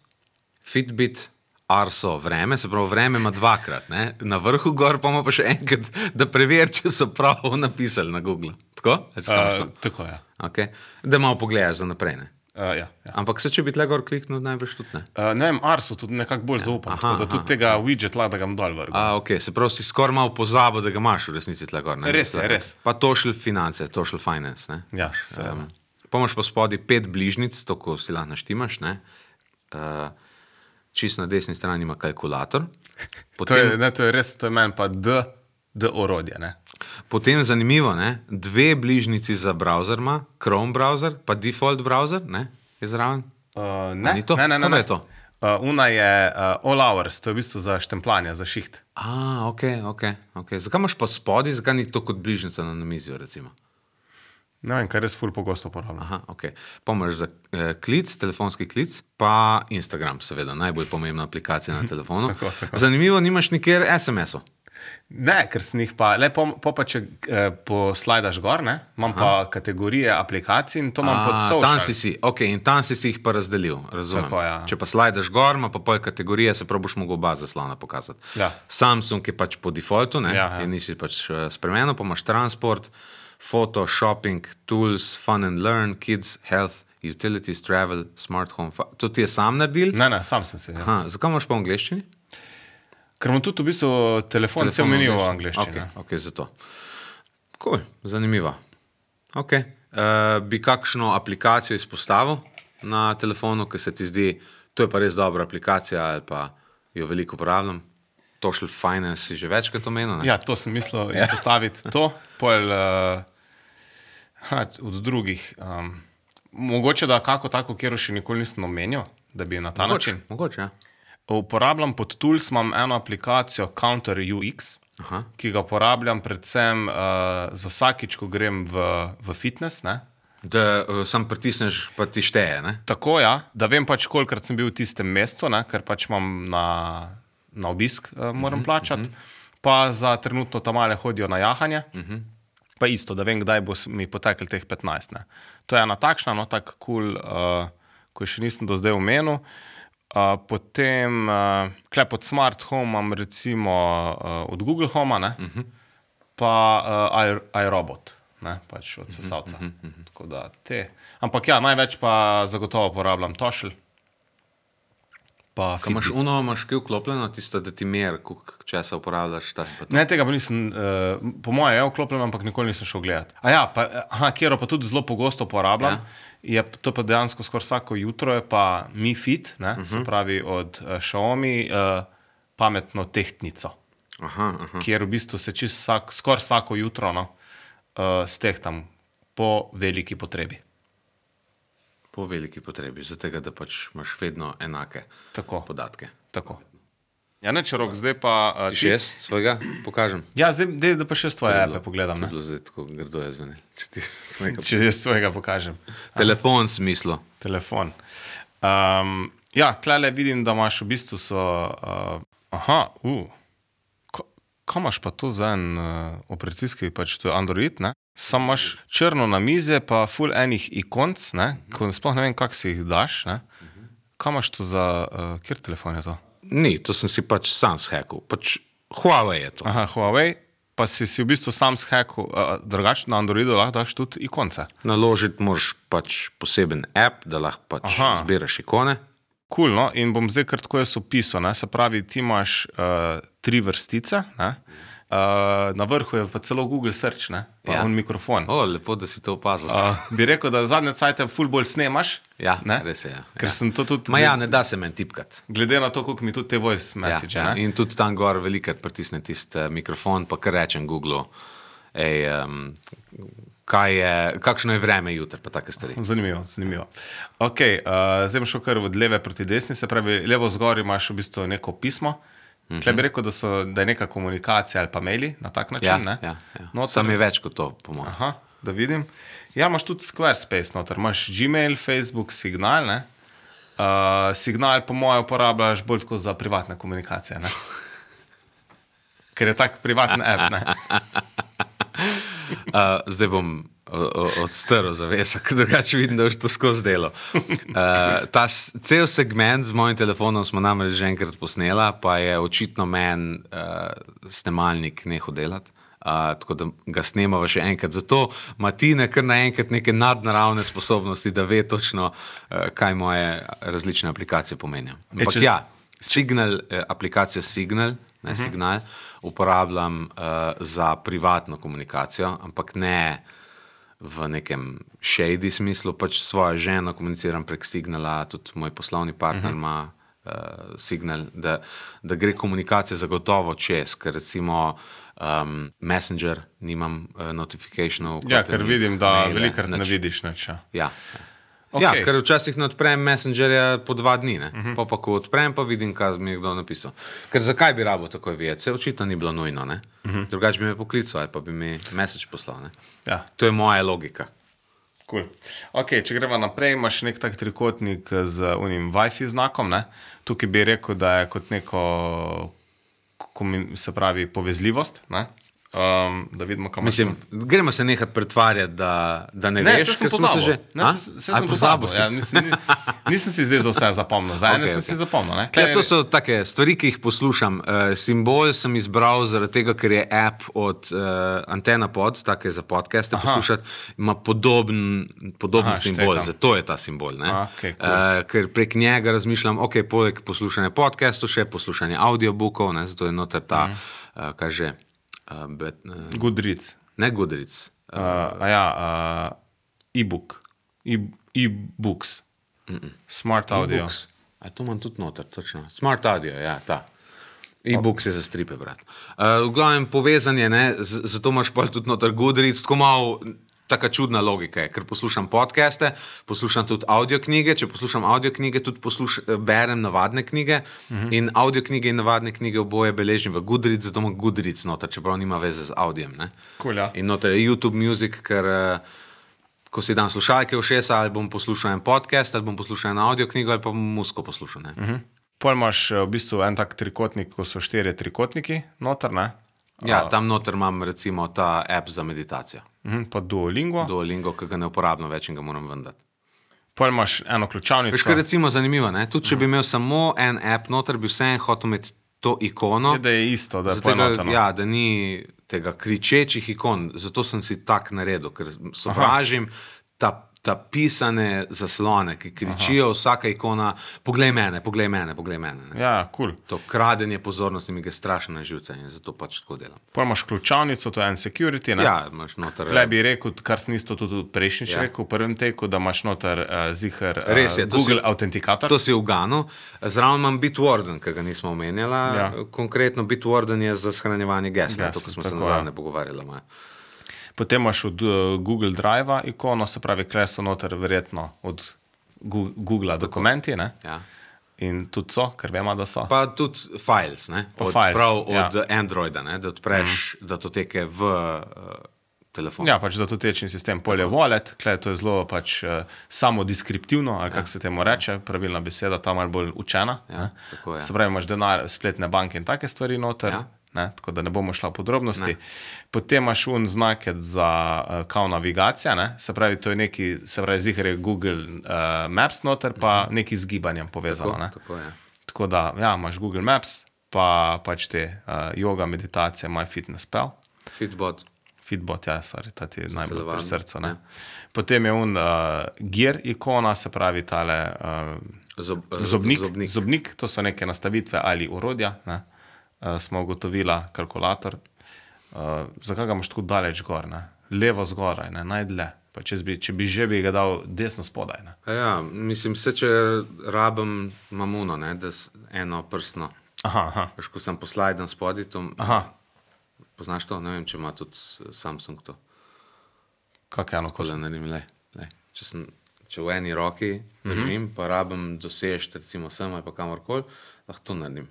Fitbit, Arso, vreme, se pravi, vreme ima dvakrat, ne? na vrhu gor pa ima pa še enkrat, da preveri, če so prav napisali na Google. Tako? Uh, tako je. Okay. Da malo pogledaš za naprej. Ne? Uh, ja, ja. Ampak se če bi tle gor kliknil, najbrž tudi ne. Uh, ne vem, Arso tudi nekako bolj zaupam. Aha, Aha, da aha, tudi tega widget lahko da ga dol vrgel. A, okay. Se pravi, si skoraj malo pozabil, da ga imaš v resnici tle gor. ne? Res je, res. Pa tošil finance, tošil finance. Ne? Ja, seveda. Um, Pomaž pa spodaj pet bližnjic, to ko si lahko naštimaš. ne. Uh, čist na desni strani ima kalkulator. [LAUGHS] To Potem, je, ne, to je res, to je meni pa D, D orodje. Ne? Potem zanimivo, ne? dve bližnjici za browser ima, Chrome browser, pa default browser, ne? je zraven. Uh, A ne, ni to? ne, ne, ne, ne. je to? Uh, una je uh, all hours, to je v bistvu za štempljanje, za šiht. A, ok, ok. okay. Zakaj imaš pa spodaj, zakaj ni to kot bližnjica na namizju? Recimo? Ne vem, kaj res ful pogosto uporabljam. Aha, ok. Pomaž za eh, klic, telefonski klic, pa Instagram, seveda, najbolj pomembna aplikacija na [LAUGHS] telefonu. Tako, tako. Zanimivo, nimaš nikjer SMS-ov. Ne, ker sem jih pa, le po, po pa če eh, poslajdaš gor, ne, imam Aha. pa kategorije aplikacij in to imam pod A, social. Tam si si, ok, in tam si si jih pa razdelil. Razumem. Tako, ja. Če pa slajdaš gor, ima pa pol kategorije, se prav boš mogel oba zaslona pokazati. Ja. Samsung je pač po defaultu, ne, Ja, ja. in nisi pač eh, spremenil, pa imaš transport, foto, shopping, tools, fun and learn, kids, health, utilities, travel, smart home. To ti je sam naredil? Ne, ne, sam sem se. Aha, zakaj imaš pa v angleščini? Ker imam tudi v bistvu telefon, vse meni v angleščini. Okay, okay, zato. Cool, zanimivo. Okay. Uh, bi kakšno aplikacijo izpostavil na telefonu, ki se ti zdi, to je pa res dobra aplikacija, ali pa jo veliko uporabljam. Tošel Finance si že večkrat omenil. ne? Ja, to sem mislil izpostaviti. To, pol, uh, ha, od drugih. Um, mogoče da kako tako, kjer še nikoli nisem omenil, da bi na ta mogoče, način. mogoče, ja. Uporabljam pod Tools, imam eno aplikacijo Counter UX, Aha. ki ga uporabljam predvsem uh, za vsakič, ko grem v, v fitness. Ne? Da uh, sam pritisneš, pa ti šteje. Ne? Tako ja, da vem pač, kolikrat sem bil v tistem mestu, ne? ker pač imam na, na obisk, uh, moram plačati. Pa za trenutno tam male hodijo na jahanje. Pa isto, da vem, kdaj bo mi potekel teh 15. Ne. To je ena takšna, no tako kul, cool, uh, ko še nisem do zdaj omenil. Uh, potem, uh, klep od Smart Home imam recimo uh, od Google Homa, ne, uh -huh. pa uh, iRobot, ne, pač od sesalca. Uh -huh. Tako da te. Ampak ja, največ pa zagotovo uporabljam Tošel. Pa Ko imaš uno, imaš kaj vklopljeno, tisto, da ti mer, koliko časa uporabljaš ta spet. Ne, tega pa nisem, uh, po mojem, je vklopljen, ampak nikoli nisem šel gledat. A ja, pa, aha, kjer pa tudi zelo pogosto uporabljam, Ja. Je to pa dejansko skoraj vsako jutro, je pa Mi Fit, ne, uh -huh. se pravi od uh, Xiaomi, uh, pametno tehtnico, Aha, aha. kjer v bistvu se čist vsak, skoraj vsako jutro no, uh, stehtam po veliki potrebi. Po veliki potrebi, zato da pač imaš vedno enake Tako, podatke. tako. Ja, ne, če rok, zdaj pa. Uh, Ti še jaz svojega pokažem? Ja, zdaj, dej, da pa še s tvoje To je ape bilo- pogledam. to je Ne? bilo zdaj tako grdo je zveni. Če ti [LAUGHS] svojega Če jaz svojega pokažem. telefon smislu. telefon. Um, ja, klele vidim, da imaš v bistvu so. Uh, aha, uh, kaj imaš pa to za en uh, operacijski, pač to je Android, ne? Sam imaš črno na mize, pa full enih ikonc, ne? ko sploh ne vem, kako si jih daš. Ne? Kaj imaš to za, uh, kjer telefon je to? Ni, to sem si pač sam shekal. Pač Huawei je to. Aha, Huawei, pa si, si v bistvu sam shekal, uh, drugače na Androidu lahko daš tudi ikonce. Naložiti moraš pač poseben app, da lahko pač Aha. zbiraš ikone. Kul, no? in bom zdaj kar tako jaz opisal. Ne? Se pravi, ti imaš uh, tri vrstice, ne? Uh, na vrhu je pa celo Google Search, ne? pa Ja. ja. mikrofon. O, lepo, da si to opazil. Uh, bi rekel, da zadnje cajt ful bolj snemaš. ja, ne? res je. Ja. Ker sem to tudi. Ma ja, ne da se meni tipkati. Glede na to, koliko mi tudi te voice message. Ja, ja. ne. In tudi tam gor velikrat pritisne tisti uh, mikrofon, pa kar rečem Google. Ej, um, kaj je, kakšno je vreme jutri, pa take stvari. Zanimivo, zanimivo. Okay, uh, zdaj bom šel kar od leve proti desni, se pravi, levo zgor imaš v bistvu neko pismo. -hmm. Kaj bi rekel, da, so, da je neka komunikacija ali pa maili na tak način? Ja, ne? ja, ja. Noter- Sam je več kot to, po mojem. Aha, da vidim. Ja, imaš tudi Squarespace, noter imaš Gmail, Facebook, Signal. Ne? Uh, signal, po mojem, uporabljaš bolj tako za privatne komunikacije. Ne? Ker je tak privaten app. [LAUGHS] Uh, zdaj bom odstrl zavesek, [LAUGHS] drugače vidim, da je to skozi delo. Uh, ta cel segment z mojim telefonom smo namreč že enkrat posnela, pa je očitno meni uh, snemalnik nehal delati. Uh, tako da ga snemava še enkrat. Zato ima Tina kar naenkrat neke nadnaravne sposobnosti, da ve točno, uh, kaj moje različne aplikacije pomenijo. Ampak če- ja, Signal, eh, aplikacijo Signal, ne, uh -huh. Signal uporabljam uh, za privatno komunikacijo, ampak ne v nekem shady smislu, pač svojo ženo komuniciram prek Signala, tudi moj poslovni partner uh -huh. ima uh, Signal, da, da gre komunikacija zagotovo čez, ker recimo um, Messenger nimam uh, notifikationov. Ja, vklopljenih, ker vidim, da velikrat ne vidiš nič. Ja. Ja. Okay. Ja, ker včasih ne odprem Messengerja po dva dni, uh -huh. pa, pa ko odprem, pa vidim, kaj mi je kdo napisal. Ker zakaj bi rabo tako vedeti? Se očitno ni bilo nujno, uh -huh. drugače bi me poklical ali pa bi mi message poslal. Ne? Ja. To je moja logika. Cool. Okay, če gremo naprej, imaš nek tak trikotnik z unim Wi-Fi znakom. Ne? Tukaj bi rekel, da je kot neko, se pravi, povezljivost. Ne? Um, da vidimo, kam Mislim, gremo se nekaj pretvarjati, da, da ne, Ne, veš, ker smo se že. Ne, saj A, sem pozabil? Ja, nisem, ni- [LAUGHS] nisem si zdaj za vse zapomnil, za ene Okej, sem okej. si zapomnil. ne. Ja, Tule to so take stvari, ki jih poslušam. Uh, simbol sem izbral zaradi tega, ker je app od uh, Antena Pod, tako je za podcaste poslušati, ima podoben, podoben Aha, simbol, štekam. zato je ta simbol. ne. A, okej, cool. uh, ker prek njega razmišljam, ok, poleg poslušanja podcastov, še poslušanje audiobookov, ne, zato je noter ta, uh, kaj že, uh, bet, uh, Goodreads. ne Goodreads. Uh, a ja, uh, e-book, E- e-books, smart audio. E-books. A to imam tudi noter, točno. Smart audio, ja, ta. E-books je za stripe, brat. Uh, v glavnem povezan je, ne, z- zato imaš pa tudi noter Goodreads, tako malo. Taka čudna logika je, ker poslušam podcaste, poslušam tudi audio knjige. Če poslušam audio knjige, tudi posluš, berem navadne knjige. Uh -huh. In audio knjige in navadne knjige oboje beležim v Goodreads, zato imam Goodreads noter, čeprav nima veze z audijem. ne. Cool, ja. In noter je YouTube Music, ker uh, ko si dam slušalke v šesa, ali bom poslušal en podcast, ali bom poslušal eno audio knjigo, ali pa bom musko poslušal. Uh -huh. Pol imaš eh, v bistvu en tak trikotnik, ko so štirje trikotniki noter, ne? Ja, tam noter imam recimo ta app za meditacijo. Mhm, pa Duolingo. Duolingo, ki ga ne uporabljam več in ga moram vendati. Pol imaš eno ključavnico. Veš, je recimo zanimivo, ne? tudi če bi imel samo en app noter, bi vseeno hotel imeti to ikono. Je, da je isto, da je poenoteno. ja, da ni tega kričečih ikon, zato sem si tak naredil, ker sovražim ta, ta pisane zaslone, ki kričijo Aha. vsaka ikona, poglej mene, poglej mene, poglej mene. Ne. Ja. Cool. To kradenje pozornosti mi gre strašno na živce in zato pač tako delam. Pol imaš ključavnico, to je en security. Ne? Ja, imaš noter. Tle bi rekel, kar sem isto tudi prejšnjič Ja. rekel, v prvem teku, da imaš noter uh, zihar uh, Res je, Google si- autentikator. To si v Ganu, zraven imam Bitwarden, ki ga nismo omenjali. Ja. Konkretno Bitwarden je za shranjevanje gesla, Gesel, to, smo se ja. nazadnje pogovarjali. Maja. Potem imaš od uh, Google Drive ikono, se pravi, kle so noter verjetno od Google dokumenti. Ne? Ja. In tudi so, ker vemo, da so. Pa tudi files, ne? Pa od, files, prav ja. od Androida, ne? da odpreš mm. datoteke v uh, telefon. Ja, pač da to tečni sistem. Pol je wallet, kle to je zelo pač uh, samo deskriptivno, ali kako se temu reče, pravilna beseda, tam malo bolj učena. Ja, tako je. Se pravi, imaš denar, spletne banke in take stvari noter. Ja. Ne, tako da ne bomo šla v podrobnosti. Ne. Potem imaš un znak za uh, kao navigacija, ne? se pravi, to je neki, se pravi, zihar je Google uh, Maps noter, pa neki z gibanjem povezano. tako, ne. tako je. Tako da, ja, imaš Google Maps, pa pač te uh, yoga, meditacije, MyFitnessPal. Fitbot. Fitbot, ja, sorry, ta ti je najbolj pri srcu. ne. ja. Potem je un uh, gear ikona, se pravi tale uh, Zob, eh, zobnik, zobnik. zobnik, to so neke nastavitve ali urodja, ne. Uh, smo ugotovila kalkulator. Uh, zakaj ga imaš tako daleč gor, ne? levo zgoraj, ne? najdlje. Pa če bi, če bi že bi ga dal desno spodaj. Ne? A Ja, mislim, se če rabim mamuno, ne, da s eno prstno. Aha, aha. Veš, ko sem poslajden spodaj, to aha. poznaš to, ne vem, če ima tudi Samsung to. Kak je eno kolo? naredim, le, le. Če, sem, če v eni roki držim, mm -hmm. pa rabim dosež, recimo sem ali kamorkoli, lahko to naredim.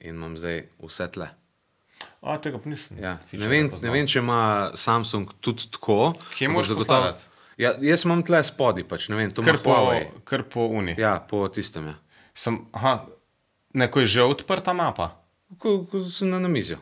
In imam zdaj vse tle. A, tega pa nisem. Ja. Ne, vem, ne vem, če ima Samsung tudi tako. Kje moraš postavljati? Ja, jaz imam tle spodaj, pač, ne vem, to Kar po, Huawei. kar po uni. Ja, po tistem. Ja. Sem, aha, neko je že odprta mapa. Ko, ko sem na namizju,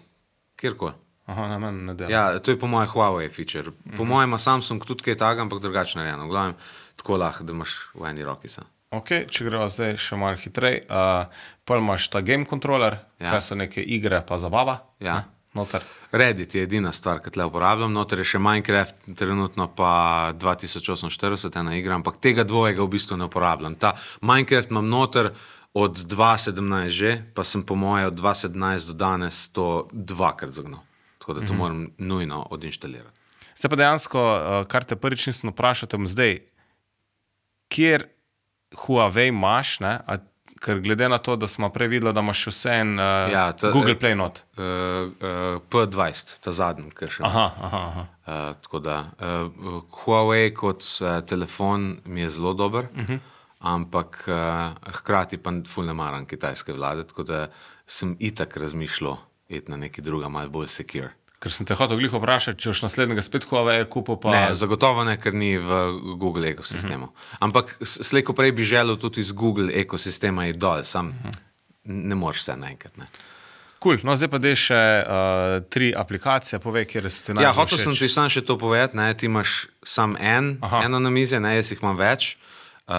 kjerkoli. Aha, na meni ne dela. Ja, to je po mojem Huawei feature. Po Mhm. mojem ima Samsung tudi kaj takega, ampak drugače narejeno. V glavnem, tako lahko, da imaš v eni roki. Sam. Okay, če gremo zdaj še malo hitreje, uh, pa imaš ta game controller, Ja. kaj so neke igre, pa zabava. Ja. Noter. Reddit je edina stvar, ki tle uporabljam, noter je še Minecraft, trenutno pa 2048, ena igra, ampak tega dvojega v bistvu ne uporabljam. Ta Minecraft imam noter od 2017 že, pa sem po moje od 2017 do danes to dvakrat zagnal. Tako da to mm -hmm. moram nujno odinštalirati. Se pa dejansko, kar te prvič nisem vprašal, zdaj, kjer Huawei imaš, ne, a, ker glede na to, da smo prej videli, da imaš vse en uh, Ja, ta- Google Play not. Uh, uh, P20, ta zadnji, ki še. Aha, aha, aha. Uh, tako da uh, Huawei kot uh, telefon mi je zelo dober, uh -huh. ampak uh, hkrati pa ful ne maram kitajske vlade, tako da sem itak razmišljal iti na neki druga, malo bolj secure. Ker sem te hotel glih vprašati, če boš naslednjega spet Huawei kupil, pa Ne, zagotovo ne, ker ni v Google ekosistemu. Uh -huh. Ampak s- slej ko prej bi želel tudi iz Google ekosistema iti dol, sam uh -huh. ne moreš vse naenkrat. Ne. Cool. No, zdaj pa dej še uh, tri aplikacije, povej, kje so ti najbolj Ja, hotel sem všeč. ti sam še to povedati. Ne, ti imaš sam en, Aha. eno na mizi, ne, jaz jih imam več. Uh,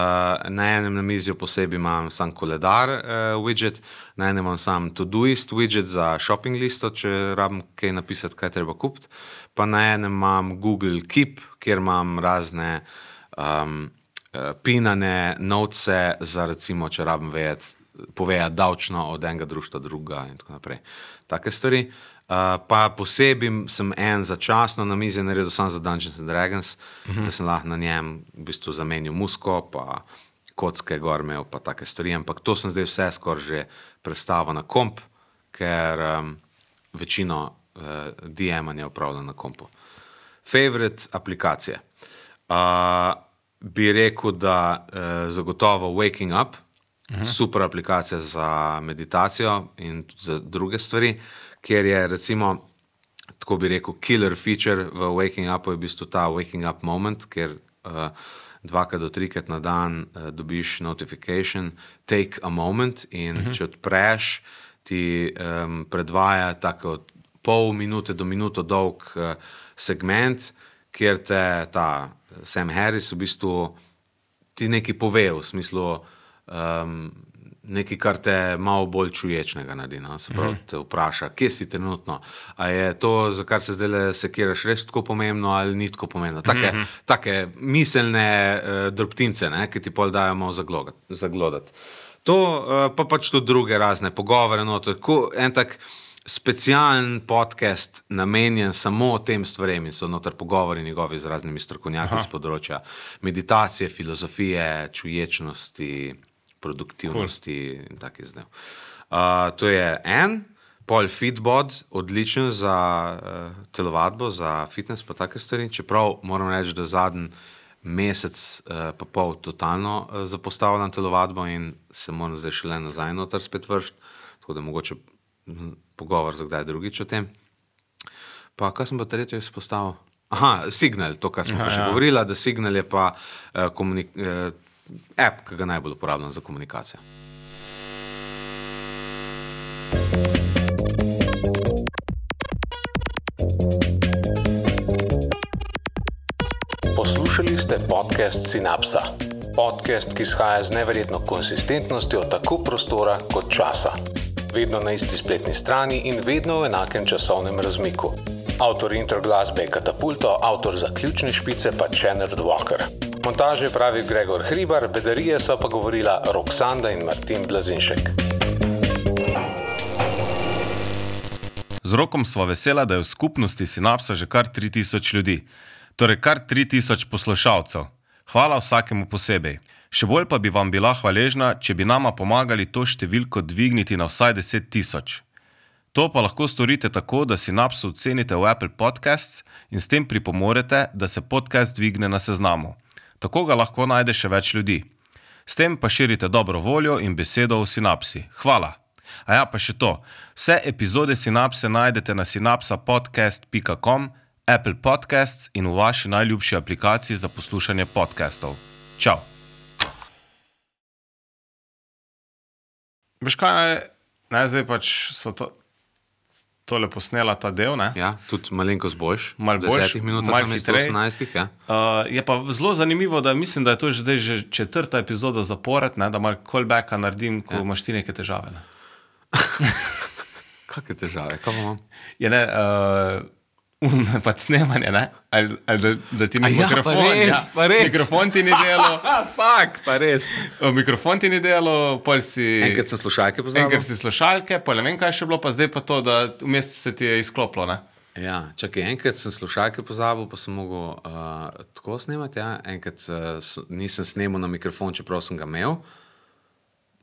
na enem na mizi posebej imam sam koledar uh, widget, na enem imam sam Todoist widget za shopping listo, če rabim kaj napisati, kaj treba kupiti. Pa na enem imam Google Keep, kjer imam razne um, uh, pinane notese za recimo, če rabim vedeti, povedati davčno od enega društva do drugega in tako naprej. Take stvari. Uh, pa posebej sem en začasno na mizi naredil samo za Dungeons and Dragons, uh -huh. da sem lahko na njem v bistvu zamenil musko, pa kocke gor imel, pa take stvari. Ampak to sem zdaj vse skoraj že prestavil na komp, ker um, večino uh, DM-anja upravljam na kompu. Favorite aplikacije. Uh, bi rekel, da uh, zagotovo Waking Up, uh -huh. super aplikacija za meditacijo in za druge stvari, ker je recimo, tako bi rekel, killer feature v Waking Upu je v bistvu ta Waking Up moment, ker uh, dvakrat do trikrat na dan uh, dobiš notification, take a moment in uh -huh. če odpreš, ti um, predvaja tako pol minute do minuto dolg uh, segment, kjer te ta Sam Harris v bistvu ti nekaj pove, v smislu um, nekaj, kar te malo bolj čuječnega naredi. No? Se pravi, te vpraša, kje si trenutno. A je to, za kar se zdaj sekiraš, res tako pomembno ali ni tako pomembno. Take, take miselne uh, drobtince, ne, ki ti pol dajo malo zaglogat- zaglodati. To uh, pa pač tudi druge razne pogovore. No, tako, en tak specialen podcast namenjen samo tem stvarem in so noter pogovori njegovi z raznimi strokovnjaki z področja meditacije, filozofije, čuječnosti, produktivnosti cool. in takih zdaj. Uh, to je en. Pol Fitbod, odličen za uh, telovadbo, za fitness, pa take stvari. Čeprav moram reči, da zadnji mesec, uh, pa pol, totalno uh, zapostavljam telovadbo in se moram zdaj šele nazaj noter spet vršiti. Tako da mogoče hm, pogovor za kdaj drugič o tem. Pa kaj sem pa tretjo izpostavil? Aha, Signal, to, kar smo Aha, še ja. ja. govorili, da Signal je pa uh, komunik- uh, app, ki ga najbolj uporabljam za komunikacijo. Poslušali ste podcast Synapsa. Podcast, ki izhaja z neverjetno konsistentnostjo tako prostora kot časa. Vedno na isti spletni strani in vedno v enakem časovnem razmiku. Avtor intro glasbe je Katapulto, avtor zaključne špice pa Channel Walker. Montaže pravi Gregor Hribar, bedarije so pa govorila Roksanda in Martin Blazinšek. Z rokom smo vesela, da je v skupnosti Synapsa že kar 3000 ljudi, torej kar 3000 poslušalcev. Hvala vsakemu posebej. Še bolj pa bi vam bila hvaležna, če bi nama pomagali to številko dvigniti na vsaj 10 tisoč. To pa lahko storite tako, da si napso ocenite v Apple Podcasts in s tem pripomorete, da se podcast dvigne na seznamu. Tako ga lahko najde še več ljudi. S tem pa širite dobro voljo in besedo o sinapsi. Hvala. A ja, pa še to. Vse epizode sinapse najdete na sinapsapodcast.com, Apple Podcasts in v vaši najljubši aplikaciji za poslušanje podcastov. Čau. Veš kaj, ne, zdaj pač so to, tole posnela ta del. Ne? Ja, tudi malenkost boljš. Malo boljš, 10 minutah, malo namesto hitreje. 18. Ja. Uh, je pa zelo zanimivo, da mislim, da je to že, zdaj že četrta epizoda zapored, ne, da malo callbacka naredim, ko ja. imaš ti neke težave. Ne. [LAUGHS] Kakšne težave, kaj pa imam? Je ne, uh, [LAUGHS] pač snemanje, ne? ali, ali da, da ti ni ja, pa mikrofon. res, pa res. Mikrofon ti ni [LAUGHS] delo, Ah, fak, pa res. mikrofon ti ni delo, pol si. Enkrat sem slušalke pozabil. Enkrat si slušalke, pol ne vem, kaj še bilo, pa zdaj pa to, da vmes se ti je izklopilo. Ne? Ja, čakaj, enkrat sem slušalke pozabil, pa sem mogel uh, tako snemati. Ja. Enkrat uh, nisem snemal na mikrofon, čeprav sem ga imel.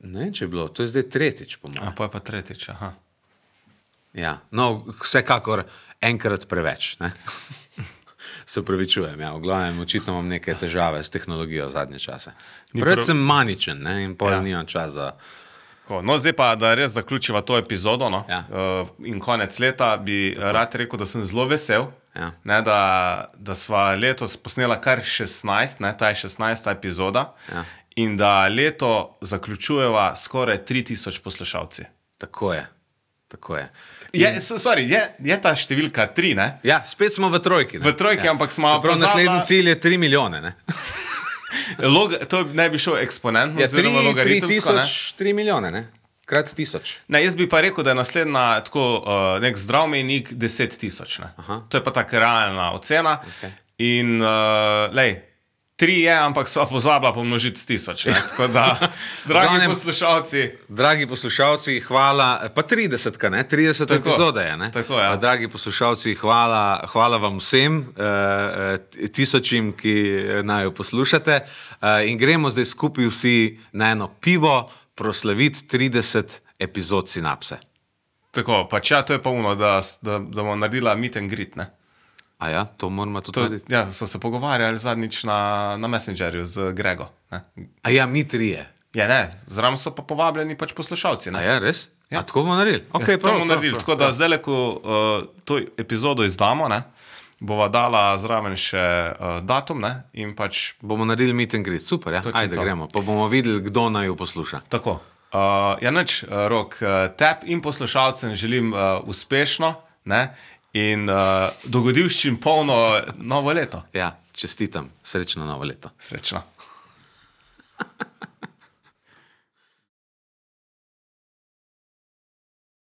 Ne vem, če je bilo, to je zdaj tretjič, po mojem. A pa je pa tretjič. Aha. Ja, no, vsekakor enkrat preveč. [LAUGHS] Se upravičujem, ja, v glavnem, očitno imam neke težave s tehnologijo zadnje čase. Preveč sem maničen ne, in pol Ja. nimam časa za. No, zdaj pa, da res zaključiva to epizodo no, Ja. uh, in konec leta, bi Tako. rad rekel, da sem zelo vesel, Ja. ne, da, da sva letos posnela kar 16, ne, ta je 16. epizoda, Ja. in da leto zaključujeva skoraj 3000 poslušalci. Tako je. Tako je. Je, sorry, je, je ta številka 3, ne? Ja, spet smo v trojki. ne. V trojki, ampak smo Prav pozabila- naslednji cilj je 3 milijone. Ne? [LAUGHS] Log, to ne bi šel eksponentno, Ja, 3 logaritemsko. ne. tisoč, 3 milijone, ne? krat tisoč. Ne, jaz bi pa rekel, da je naslednja tako uh, nek zdrav mejnik 10 tisoč. ne. To je pa tako realna ocena. Okej. In, uh, lej, tri je, ampak so pozabila pomnožiti s tisoč. ne. Tako da, [LAUGHS] dragi glavnem- poslušalci, Dragi poslušalci, hvala. Pa 30, ka, ne? 30 Tako, epizode je. Ne? tako, ja. Dragi poslušalci, hvala, hvala vam vsem, uh, tisočim, ki naj jo poslušate. In gremo zdaj skupaj vsi na eno pivo, proslaviti 30 epizod sinapse. tako, pač ja, to je pa uno, da, da, da bomo naredila meet and greet. Ne. A ja, to moramo tudi To, narediti. ja, so se pogovarjali zadnjič na, na Messengerju z Grego. Ne. A ja, mi trije. Ja, ne, zraven so pa povabljeni pač poslušalci. ne. A ja, res? Ja. A tako bomo naredili? Okay, Ja, to bomo naredili. Tako da zdaj, ko uh, to epizodo izdamo, ne, bova dala zraven še uh, datum ne, in pač Bomo naredili meet and greet, super, ja. Ajde, to. gremo. Pa bomo videli, kdo naj jo posluša. tako. Uh, ja, nič, uh, rok, uh, tep in poslušalcem želim uh, uspešno ne, in uh, dogodivščin polno novo leto. Ja, čestitam, srečno novo leto. Srečno.